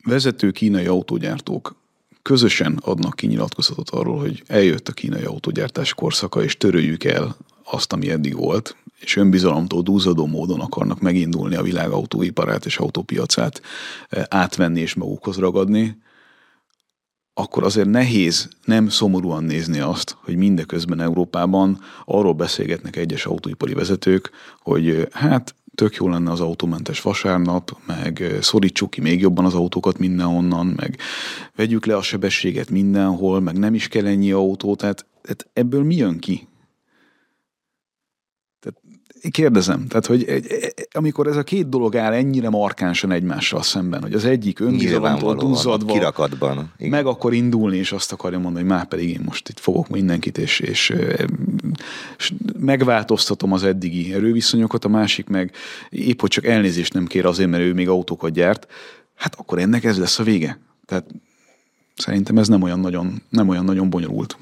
vezető kínai autógyártók közösen adnak ki nyilatkozatot arról, hogy eljött a kínai autógyártás korszaka, és töröljük el azt, ami eddig volt, és önbizalomtól dúzadó módon akarnak megindulni a világ autóiparát és autópiacát átvenni és magukhoz ragadni, akkor azért nehéz nem szomorúan nézni azt, hogy mindeközben Európában arról beszélgetnek egyes autóipari vezetők, hogy hát tök jó lenne az autómentes vasárnap, meg szorítsuk ki még jobban az autókat mindenhonnan, meg vegyük le a sebességet mindenhol, meg nem is kell ennyi autó, tehát, tehát ebből mi jön ki? Kérdezem, tehát hogy egy, amikor ez a két dolog áll ennyire markánsan egymással szemben, hogy az egyik önbizalomtól duzzadva, kirakatban, igen. meg akar indulni, és azt akarja mondani, hogy már pedig én most itt fogok mindenkit, és, és, és megváltoztatom az eddigi erőviszonyokat, a másik meg épp, hogy csak elnézést nem kér azért, mert ő még autókat gyárt, hát akkor ennek ez lesz a vége. Tehát szerintem ez nem olyan nagyon, nem olyan nagyon bonyolult.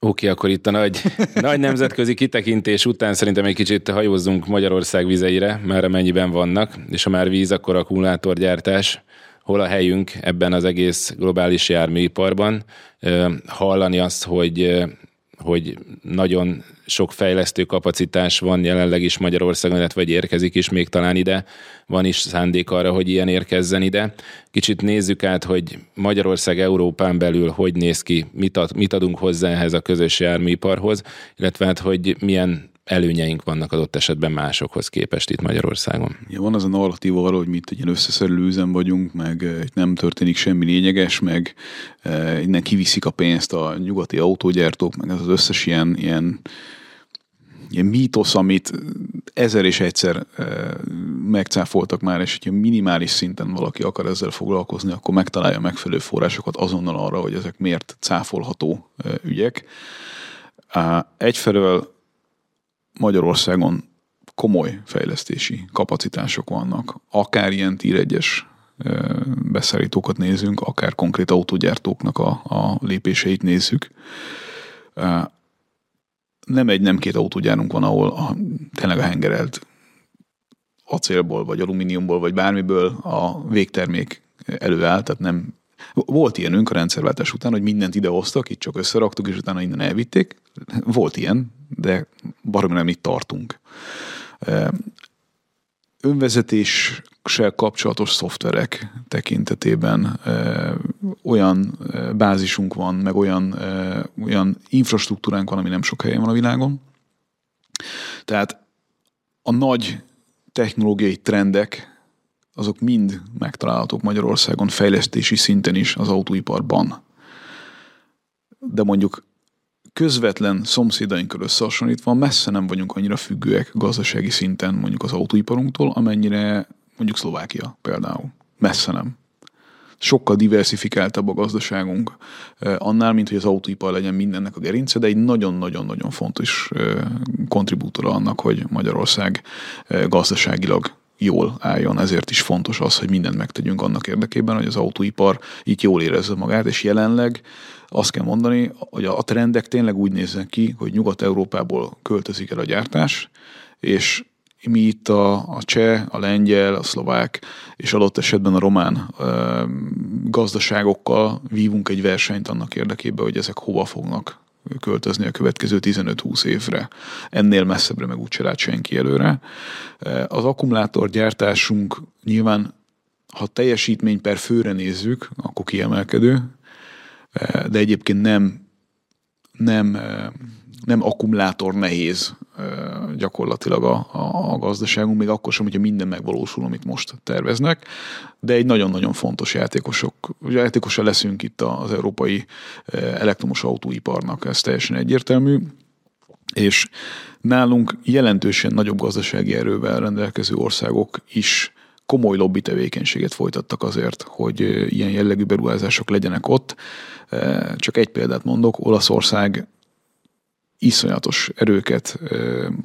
Oké, okay, akkor itt a nagy, *laughs* nagy nemzetközi kitekintés után szerintem egy kicsit hajózzunk Magyarország vizeire, már amennyiben vannak, és ha már víz, akkor akkumulátorgyártás. hol a helyünk ebben az egész globális járműiparban. Hallani azt, hogy hogy nagyon sok fejlesztő kapacitás van jelenleg is Magyarországon, illetve vagy érkezik is még talán ide. Van is szándék arra, hogy ilyen érkezzen ide. Kicsit nézzük át, hogy Magyarország Európán belül hogy néz ki, mit, ad, mit adunk hozzá ehhez a közös járműiparhoz, illetve hát, hogy milyen előnyeink vannak adott esetben másokhoz képest itt Magyarországon. Ja, van az a narratíva arra, hogy mi itt egy ilyen összeszerelő üzem vagyunk, meg nem történik semmi lényeges, meg innen kiviszik a pénzt a nyugati autógyártók, meg ez az összes ilyen, ilyen ilyen mítosz, amit ezer és egyszer megcáfoltak már, és hogyha minimális szinten valaki akar ezzel foglalkozni, akkor megtalálja megfelelő forrásokat azonnal arra, hogy ezek miért cáfolható ügyek. Egyfelől Magyarországon komoly fejlesztési kapacitások vannak. Akár ilyen tír egyes beszállítókat nézünk, akár konkrét autógyártóknak a, a lépéseit nézzük. Nem egy, nem két autógyárunk van, ahol a, tényleg a hengerelt acélból, vagy alumíniumból, vagy bármiből a végtermék előáll, tehát nem volt ilyenünk a rendszerváltás után, hogy mindent idehoztak, itt csak összeraktuk, és utána innen elvitték. Volt ilyen, de baromi nem itt tartunk. Önvezetéssel kapcsolatos szoftverek tekintetében olyan bázisunk van, meg olyan, olyan infrastruktúránk van, ami nem sok helyen van a világon. Tehát a nagy technológiai trendek azok mind megtalálhatók Magyarországon fejlesztési szinten is az autóiparban. De mondjuk közvetlen szomszédainkkal összehasonlítva messze nem vagyunk annyira függőek gazdasági szinten mondjuk az autóiparunktól, amennyire mondjuk Szlovákia például. Messze nem. Sokkal diversifikáltabb a gazdaságunk eh, annál, mint hogy az autóipar legyen mindennek a gerince, de egy nagyon-nagyon-nagyon fontos eh, kontribútora annak, hogy Magyarország eh, gazdaságilag jól álljon. Ezért is fontos az, hogy mindent megtegyünk annak érdekében, hogy az autóipar itt jól érezze magát, és jelenleg azt kell mondani, hogy a trendek tényleg úgy néznek ki, hogy Nyugat-Európából költözik el a gyártás, és mi itt a, a cseh, a lengyel, a szlovák és adott esetben a román ö, gazdaságokkal vívunk egy versenyt annak érdekében, hogy ezek hova fognak költözni a következő 15-20 évre. Ennél messzebbre meg úgy lát senki előre. Az akkumulátorgyártásunk nyilván, ha teljesítmény per főre nézzük, akkor kiemelkedő, de egyébként nem, nem, nem akkumulátor nehéz gyakorlatilag a, a, gazdaságunk, még akkor sem, hogyha minden megvalósul, amit most terveznek, de egy nagyon-nagyon fontos játékosok, játékosa leszünk itt az európai elektromos autóiparnak, ez teljesen egyértelmű, és nálunk jelentősen nagyobb gazdasági erővel rendelkező országok is komoly lobby tevékenységet folytattak azért, hogy ilyen jellegű beruházások legyenek ott. Csak egy példát mondok, Olaszország iszonyatos erőket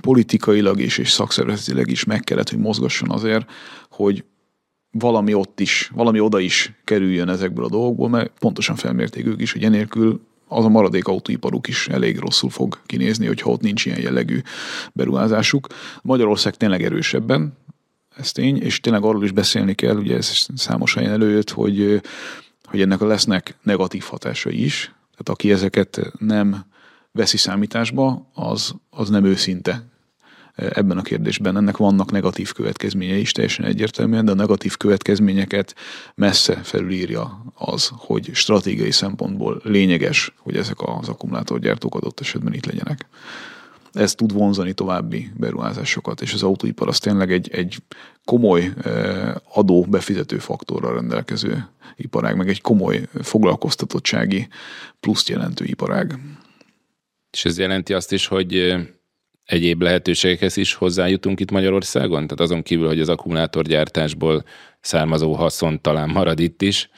politikailag is és szakszervezetileg is meg kellett, hogy mozgasson azért, hogy valami ott is, valami oda is kerüljön ezekből a dolgokból, mert pontosan felmérték ők is, hogy enélkül az a maradék autóiparuk is elég rosszul fog kinézni, hogyha ott nincs ilyen jellegű beruházásuk. Magyarország tényleg erősebben, ez tény, és tényleg arról is beszélni kell, ugye ez számos helyen előjött, hogy, hogy ennek lesznek negatív hatásai is, tehát aki ezeket nem veszi számításba, az, az nem őszinte ebben a kérdésben. Ennek vannak negatív következményei is teljesen egyértelműen, de a negatív következményeket messze felülírja az, hogy stratégiai szempontból lényeges, hogy ezek az akkumulátorgyártók adott esetben itt legyenek. Ez tud vonzani további beruházásokat, és az autóipar az tényleg egy, egy komoly adó befizető faktorral rendelkező iparág, meg egy komoly foglalkoztatottsági pluszt jelentő iparág. És ez jelenti azt is, hogy egyéb lehetőségekhez is hozzájutunk itt Magyarországon? Tehát azon kívül, hogy az akkumulátorgyártásból származó haszon talán marad itt is.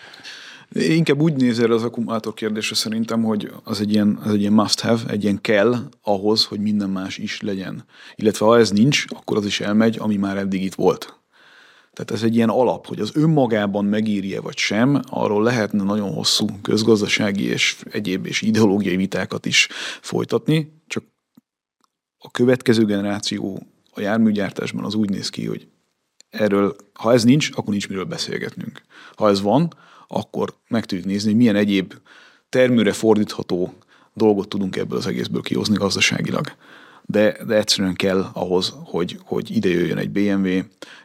Inkább úgy nézel az akkumulátor kérdésre szerintem, hogy az egy, ilyen, az egy ilyen must have, egy ilyen kell ahhoz, hogy minden más is legyen. Illetve ha ez nincs, akkor az is elmegy, ami már eddig itt volt. Tehát ez egy ilyen alap, hogy az önmagában megírje vagy sem, arról lehetne nagyon hosszú közgazdasági és egyéb és ideológiai vitákat is folytatni, csak a következő generáció a járműgyártásban az úgy néz ki, hogy erről, ha ez nincs, akkor nincs miről beszélgetnünk. Ha ez van, akkor meg tudjuk nézni, hogy milyen egyéb termőre fordítható dolgot tudunk ebből az egészből kihozni gazdaságilag. De, de egyszerűen kell ahhoz, hogy, hogy ide jöjjön egy BMW,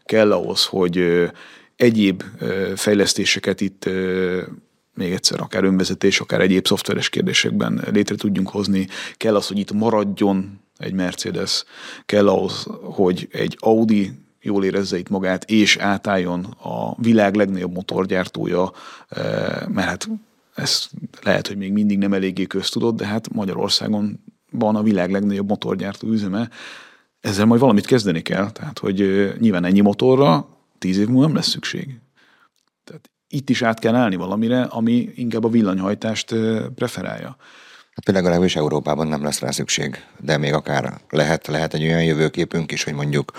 kell ahhoz, hogy egyéb fejlesztéseket itt még egyszer, akár önvezetés, akár egyéb szoftveres kérdésekben létre tudjunk hozni. Kell az, hogy itt maradjon egy Mercedes, kell ahhoz, hogy egy Audi jól érezze itt magát, és átálljon a világ legnagyobb motorgyártója, mert hát ez lehet, hogy még mindig nem eléggé köztudott, de hát Magyarországon van a világ legnagyobb motorgyártó üzeme, ezzel majd valamit kezdeni kell, tehát hogy nyilván ennyi motorra tíz év múlva nem lesz szükség. Tehát itt is át kell állni valamire, ami inkább a villanyhajtást preferálja. Hát például legalábbis Európában nem lesz rá szükség, de még akár lehet, lehet egy olyan jövőképünk is, hogy mondjuk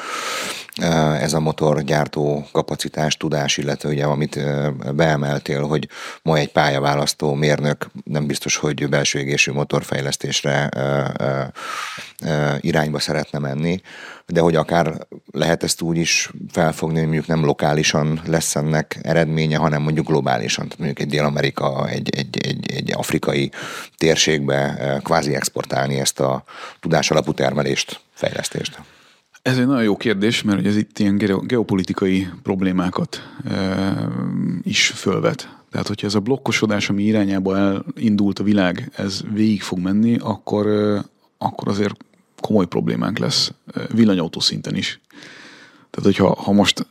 ez a motorgyártó kapacitás, tudás, illetve ugye amit beemeltél, hogy ma egy pályaválasztó mérnök nem biztos, hogy belső égésű motorfejlesztésre irányba szeretne menni, de hogy akár lehet ezt úgy is felfogni, hogy mondjuk nem lokálisan lesz ennek eredménye, hanem mondjuk globálisan. Tehát mondjuk egy Dél-Amerika, egy, egy, egy, egy afrikai térségbe kvázi exportálni ezt a tudás alapú termelést, fejlesztést. Ez egy nagyon jó kérdés, mert ez itt ilyen geopolitikai problémákat e, is fölvet. Tehát, hogyha ez a blokkosodás, ami irányába elindult a világ, ez végig fog menni, akkor, e, akkor azért komoly problémánk lesz e, villanyautó szinten is. Tehát, hogyha ha most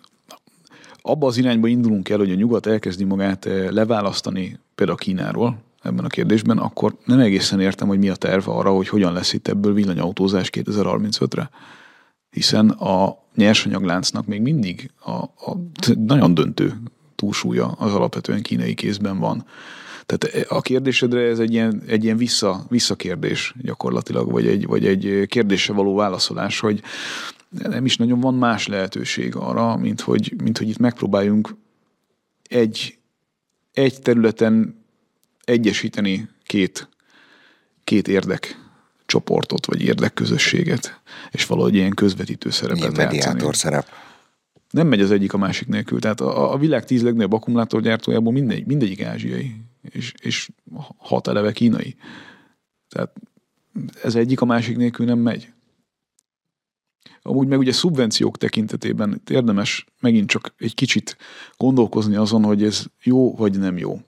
abba az irányba indulunk el, hogy a nyugat elkezdi magát leválasztani például Kínáról ebben a kérdésben, akkor nem egészen értem, hogy mi a terv arra, hogy hogyan lesz itt ebből villanyautózás 2035-re hiszen a nyersanyagláncnak még mindig a, a nagyon döntő túlsúlya az alapvetően kínai kézben van. Tehát a kérdésedre ez egy ilyen, egy ilyen vissza, visszakérdés gyakorlatilag, vagy egy, vagy egy kérdésre való válaszolás, hogy nem is nagyon van más lehetőség arra, mint hogy, mint hogy itt megpróbáljunk egy, egy területen egyesíteni két, két érdek csoportot, vagy érdekközösséget, és valahogy ilyen közvetítő szerepet ilyen mediátor játszani. szerep. Nem megy az egyik a másik nélkül. Tehát a, a világ tíz legnagyobb akkumulátorgyártójából mindegy, mindegyik ázsiai, és, és hat eleve kínai. Tehát ez egyik a másik nélkül nem megy. Amúgy meg ugye szubvenciók tekintetében érdemes megint csak egy kicsit gondolkozni azon, hogy ez jó vagy nem jó.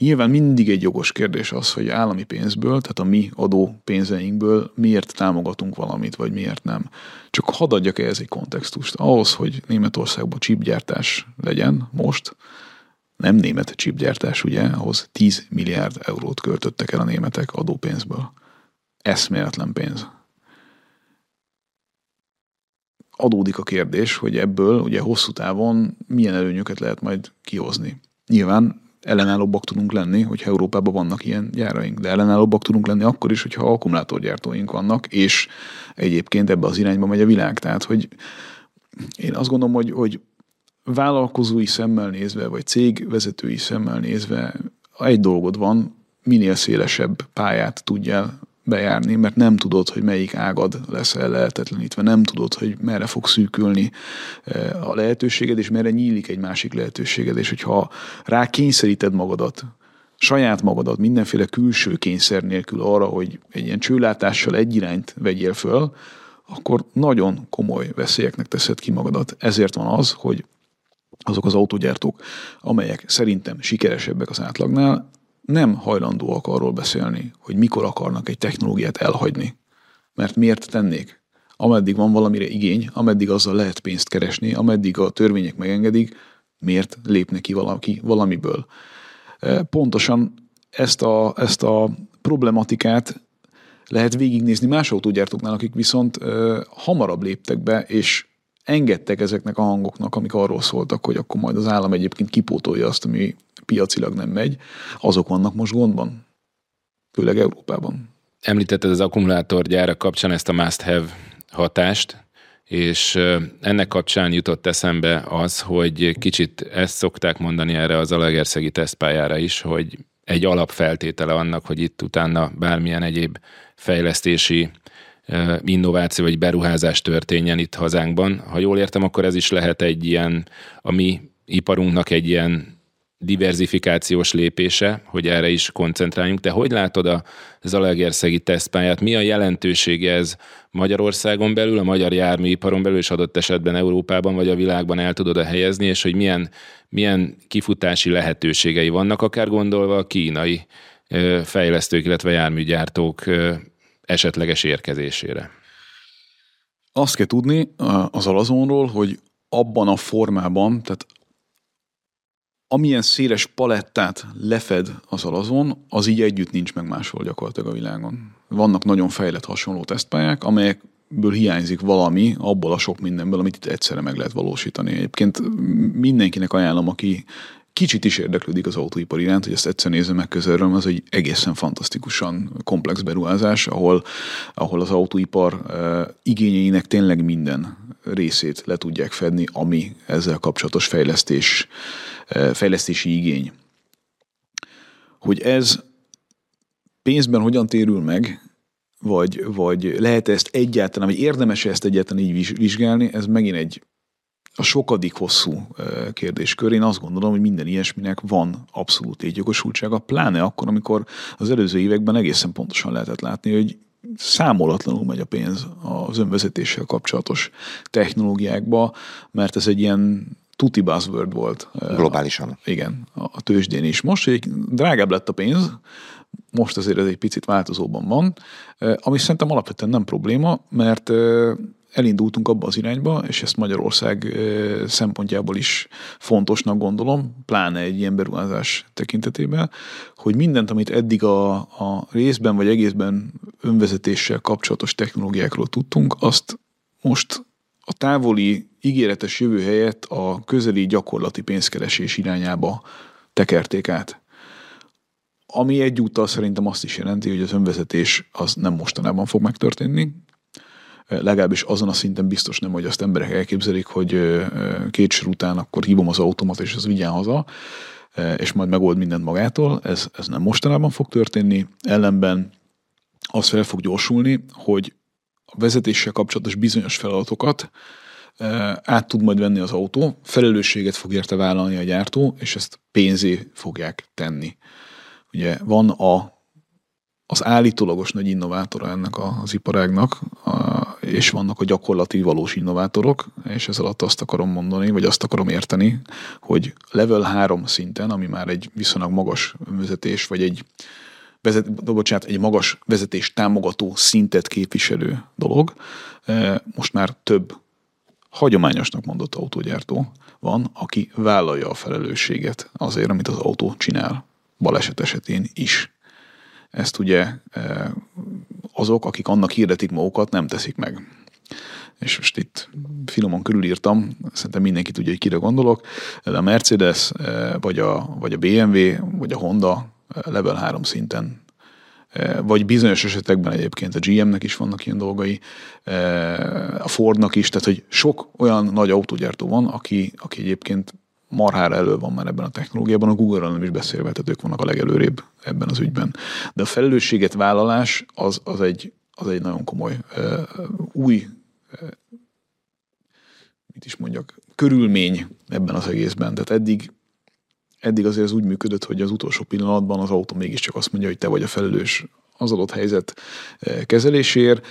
Nyilván mindig egy jogos kérdés az, hogy állami pénzből, tehát a mi adó pénzeinkből miért támogatunk valamit, vagy miért nem. Csak hadd adjak ehhez egy kontextust. Ahhoz, hogy Németországban csípgyártás legyen most, nem német csípgyártás, ugye, ahhoz 10 milliárd eurót költöttek el a németek adópénzből. Eszméletlen pénz. Adódik a kérdés, hogy ebből ugye hosszú távon milyen előnyöket lehet majd kihozni. Nyilván ellenállóbbak tudunk lenni, hogyha Európában vannak ilyen gyáraink, de ellenállóbbak tudunk lenni akkor is, hogyha akkumulátorgyártóink vannak, és egyébként ebbe az irányba megy a világ. Tehát, hogy én azt gondolom, hogy, hogy vállalkozói szemmel nézve, vagy cégvezetői szemmel nézve egy dolgod van, minél szélesebb pályát tudjál bejárni, mert nem tudod, hogy melyik ágad lesz el lehetetlenítve, nem tudod, hogy merre fog szűkülni eh, a lehetőséged, és merre nyílik egy másik lehetőséged, és hogyha rá kényszeríted magadat, saját magadat mindenféle külső kényszer nélkül arra, hogy egy ilyen csőlátással egy irányt vegyél föl, akkor nagyon komoly veszélyeknek teszed ki magadat. Ezért van az, hogy azok az autógyártók, amelyek szerintem sikeresebbek az átlagnál, nem hajlandóak arról beszélni, hogy mikor akarnak egy technológiát elhagyni. Mert miért tennék? Ameddig van valamire igény, ameddig azzal lehet pénzt keresni, ameddig a törvények megengedik, miért lépne ki valaki valamiből. E, pontosan ezt a, ezt a problematikát lehet végignézni más autógyártóknál, akik viszont ö, e, hamarabb léptek be, és engedtek ezeknek a hangoknak, amik arról szóltak, hogy akkor majd az állam egyébként kipótolja azt, ami piacilag nem megy, azok vannak most gondban, főleg Európában. Említetted az akkumulátorgyára kapcsán ezt a must-have hatást, és ennek kapcsán jutott eszembe az, hogy kicsit ezt szokták mondani erre az Alagerszegi tesztpályára is, hogy egy alapfeltétele annak, hogy itt utána bármilyen egyéb fejlesztési innováció vagy beruházás történjen itt hazánkban. Ha jól értem, akkor ez is lehet egy ilyen, a mi iparunknak egy ilyen diversifikációs lépése, hogy erre is koncentráljunk. Te hogy látod a Zalaegerszegi tesztpályát? Mi a jelentősége ez Magyarországon belül, a magyar járműiparon belül, és adott esetben Európában vagy a világban el tudod -e helyezni, és hogy milyen, milyen kifutási lehetőségei vannak, akár gondolva a kínai fejlesztők, illetve járműgyártók esetleges érkezésére? Azt kell tudni az alazonról, hogy abban a formában, tehát amilyen széles palettát lefed az alazon, az így együtt nincs meg máshol gyakorlatilag a világon. Vannak nagyon fejlett hasonló tesztpályák, amelyekből hiányzik valami abból a sok mindenből, amit itt egyszerre meg lehet valósítani. Egyébként mindenkinek ajánlom, aki kicsit is érdeklődik az autóipar iránt, hogy ezt egyszer nézze meg közelről, az egy egészen fantasztikusan komplex beruházás, ahol, ahol az autóipar igényeinek tényleg minden részét le tudják fedni, ami ezzel kapcsolatos fejlesztés, fejlesztési igény. Hogy ez pénzben hogyan térül meg, vagy, vagy lehet ezt egyáltalán, vagy érdemes ezt egyáltalán így vizsgálni, ez megint egy a sokadik hosszú kérdéskör. Én azt gondolom, hogy minden ilyesminek van abszolút létjogosultsága, pláne akkor, amikor az előző években egészen pontosan lehetett látni, hogy számolatlanul megy a pénz az önvezetéssel kapcsolatos technológiákba, mert ez egy ilyen tuti buzzword volt. Globálisan. Igen, a tőzsdén is. Most, hogy drágább lett a pénz, most azért ez egy picit változóban van, ami szerintem alapvetően nem probléma, mert elindultunk abba az irányba, és ezt Magyarország szempontjából is fontosnak gondolom, pláne egy ilyen beruházás tekintetében, hogy mindent, amit eddig a, a részben vagy egészben önvezetéssel kapcsolatos technológiákról tudtunk, azt most a távoli ígéretes jövő helyett a közeli gyakorlati pénzkeresés irányába tekerték át. Ami egyúttal szerintem azt is jelenti, hogy az önvezetés az nem mostanában fog megtörténni, legalábbis azon a szinten biztos nem, hogy azt emberek elképzelik, hogy két sor után akkor hívom az automat, és az vigyen haza, és majd megold mindent magától. Ez, ez nem mostanában fog történni. Ellenben az fel fog gyorsulni, hogy a vezetéssel kapcsolatos bizonyos feladatokat át tud majd venni az autó, felelősséget fog érte vállalni a gyártó, és ezt pénzé fogják tenni. Ugye van a, az állítólagos nagy innovátora ennek az iparágnak, és vannak a gyakorlati valós innovátorok, és ez alatt azt akarom mondani, vagy azt akarom érteni, hogy level 3 szinten, ami már egy viszonylag magas vezetés, vagy egy vezet, bocsánat, egy magas vezetés támogató szintet képviselő dolog, e, most már több hagyományosnak mondott autógyártó van, aki vállalja a felelősséget azért, amit az autó csinál, baleset esetén is. Ezt ugye e, azok, akik annak hirdetik magukat, nem teszik meg. És most itt finoman körülírtam, szerintem mindenki tudja, hogy kire gondolok, de a Mercedes, e, vagy a, vagy a BMW, vagy a Honda e, level 3 szinten vagy bizonyos esetekben egyébként a GM-nek is vannak ilyen dolgai, a Fordnak is, tehát hogy sok olyan nagy autógyártó van, aki, aki egyébként marhára elő van már ebben a technológiában, a Google-ral nem is beszélve, tehát ők vannak a legelőrébb ebben az ügyben. De a felelősséget vállalás az, az, egy, az egy nagyon komoly új, mit is mondjak, körülmény ebben az egészben. Tehát eddig, eddig azért ez úgy működött, hogy az utolsó pillanatban az autó mégiscsak azt mondja, hogy te vagy a felelős az adott helyzet kezelésért.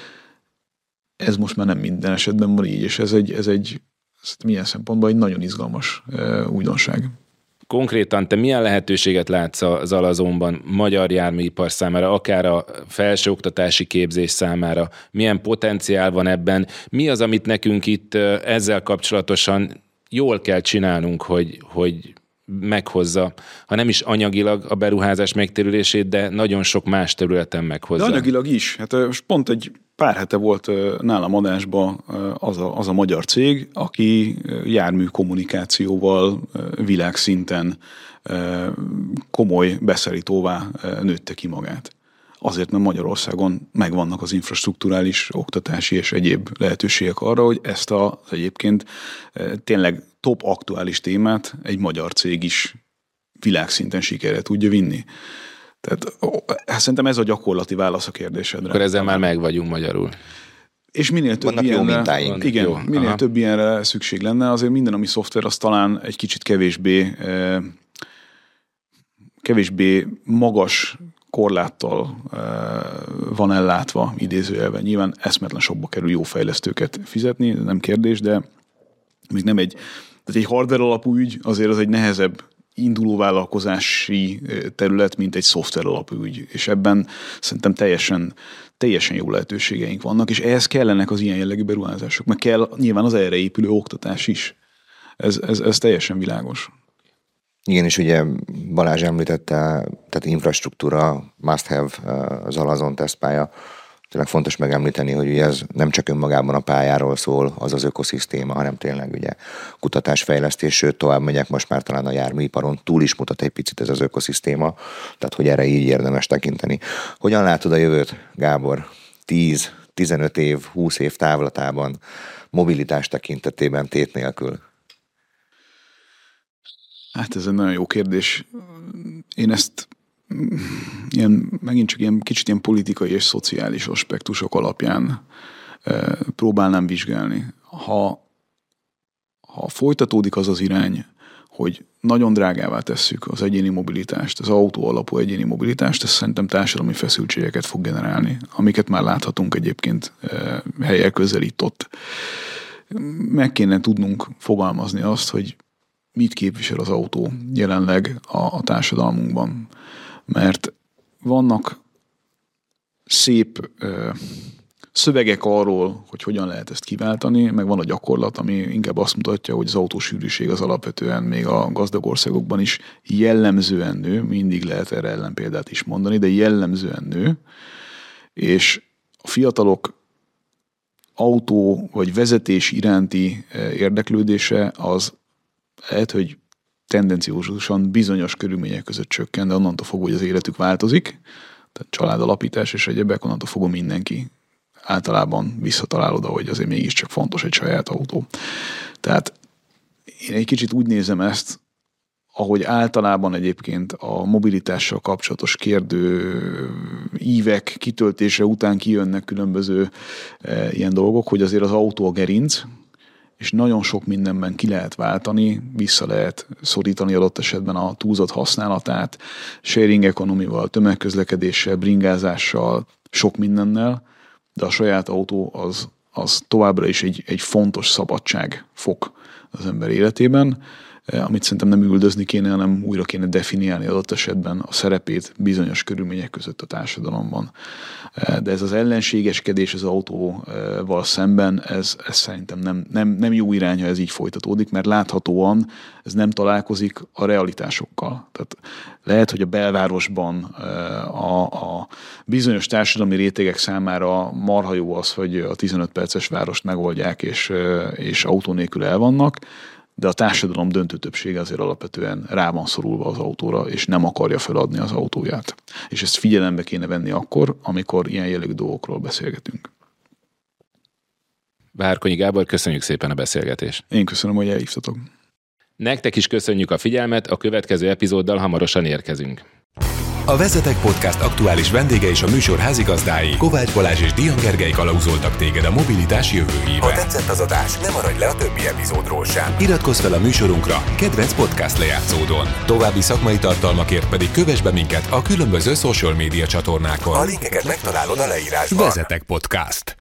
Ez most már nem minden esetben van így, és ez egy, ez egy milyen szempontból egy nagyon izgalmas újdonság. Konkrétan te milyen lehetőséget látsz az alazonban magyar járműipar számára, akár a felsőoktatási képzés számára? Milyen potenciál van ebben? Mi az, amit nekünk itt ezzel kapcsolatosan jól kell csinálnunk, hogy, hogy meghozza, ha nem is anyagilag a beruházás megtérülését, de nagyon sok más területen meghozza. De anyagilag is. Hát most pont egy pár hete volt nálam adásban az a, az a magyar cég, aki jármű kommunikációval világszinten komoly beszállítóvá nőtte ki magát. Azért, mert Magyarországon megvannak az infrastruktúrális, oktatási és egyéb lehetőségek arra, hogy ezt az egyébként tényleg top aktuális témát egy magyar cég is világszinten sikerre tudja vinni. Tehát hát szerintem ez a gyakorlati válasz a kérdésedre. Akkor ezzel már meg vagyunk magyarul. És minél több Vannak jó ilyenre, mintáink. Igen, Jó, minél aha. több ilyenre szükség lenne, azért minden, ami szoftver, az talán egy kicsit kevésbé eh, kevésbé magas korláttal eh, van ellátva idézőjelben. Nyilván eszmetlen sokba kerül jó fejlesztőket fizetni, ez nem kérdés, de még nem egy, tehát egy hardware alapú ügy azért az egy nehezebb induló vállalkozási terület, mint egy szoftver alapú ügy. És ebben szerintem teljesen, teljesen jó lehetőségeink vannak, és ehhez kellenek az ilyen jellegű beruházások, meg kell nyilván az erre épülő oktatás is. Ez, ez, ez teljesen világos. Igen, és ugye Balázs említette, tehát infrastruktúra, must have az Alazon tesztpálya. Tényleg fontos megemlíteni, hogy ugye ez nem csak önmagában a pályáról szól, az az ökoszisztéma, hanem tényleg ugye kutatásfejlesztés, sőt tovább megyek most már talán a járműiparon túl is mutat egy picit ez az ökoszisztéma, tehát hogy erre így érdemes tekinteni. Hogyan látod a jövőt, Gábor? 10, 15 év, 20 év távlatában, mobilitás tekintetében tét nélkül? Hát ez egy nagyon jó kérdés. Én ezt ilyen, megint csak ilyen kicsit ilyen politikai és szociális aspektusok alapján próbálnám vizsgálni. Ha, ha folytatódik az az irány, hogy nagyon drágává tesszük az egyéni mobilitást, az autó alapú egyéni mobilitást, ez szerintem társadalmi feszültségeket fog generálni, amiket már láthatunk egyébként helyek közelított. Meg kéne tudnunk fogalmazni azt, hogy mit képvisel az autó jelenleg a, a társadalmunkban. Mert vannak szép ö, szövegek arról, hogy hogyan lehet ezt kiváltani, meg van a gyakorlat, ami inkább azt mutatja, hogy az autósűrűség az alapvetően még a gazdag országokban is jellemzően nő, mindig lehet erre ellenpéldát is mondani, de jellemzően nő, és a fiatalok autó vagy vezetés iránti érdeklődése az lehet, hogy tendenciózusan bizonyos körülmények között csökken, de onnantól fogva, hogy az életük változik, tehát családalapítás és egyebek, onnantól fogva mindenki általában visszatalál hogy azért mégiscsak fontos egy saját autó. Tehát én egy kicsit úgy nézem ezt, ahogy általában egyébként a mobilitással kapcsolatos kérdő ívek kitöltése után kijönnek különböző e, ilyen dolgok, hogy azért az autó a gerinc, és nagyon sok mindenben ki lehet váltani, vissza lehet szorítani adott esetben a túlzott használatát, sharing economy-val, tömegközlekedéssel, bringázással, sok mindennel, de a saját autó az, az továbbra is egy, egy fontos szabadság fok az ember életében, amit szerintem nem üldözni kéne, hanem újra kéne definiálni adott esetben a szerepét bizonyos körülmények között a társadalomban. Eh, De ez az ellenségeskedés az autóval szemben, ez, ez szerintem nem, nem, nem jó irány, ha ez így folytatódik, mert láthatóan ez nem találkozik a realitásokkal. Tehát lehet, hogy a belvárosban eh, a, a bizonyos társadalmi rétegek számára marha jó az, hogy a 15 perces várost megoldják, és, eh, és autó nélkül el vannak, de a társadalom döntő többsége azért alapvetően rá van szorulva az autóra, és nem akarja feladni az autóját. És ezt figyelembe kéne venni akkor, amikor ilyen jellegű dolgokról beszélgetünk. Várkonyi Gábor, köszönjük szépen a beszélgetést. Én köszönöm, hogy elhívtatok. Nektek is köszönjük a figyelmet, a következő epizóddal hamarosan érkezünk. A Vezetek Podcast aktuális vendége és a műsor házigazdái Kovács Balázs és Dian Gergely kalauzoltak téged a mobilitás jövőjébe. Ha tetszett az adás, ne maradj le a többi epizódról sem. Iratkozz fel a műsorunkra, kedvenc podcast lejátszódon. További szakmai tartalmakért pedig kövess be minket a különböző social média csatornákon. A linkeket megtalálod a leírásban. Vezetek Podcast.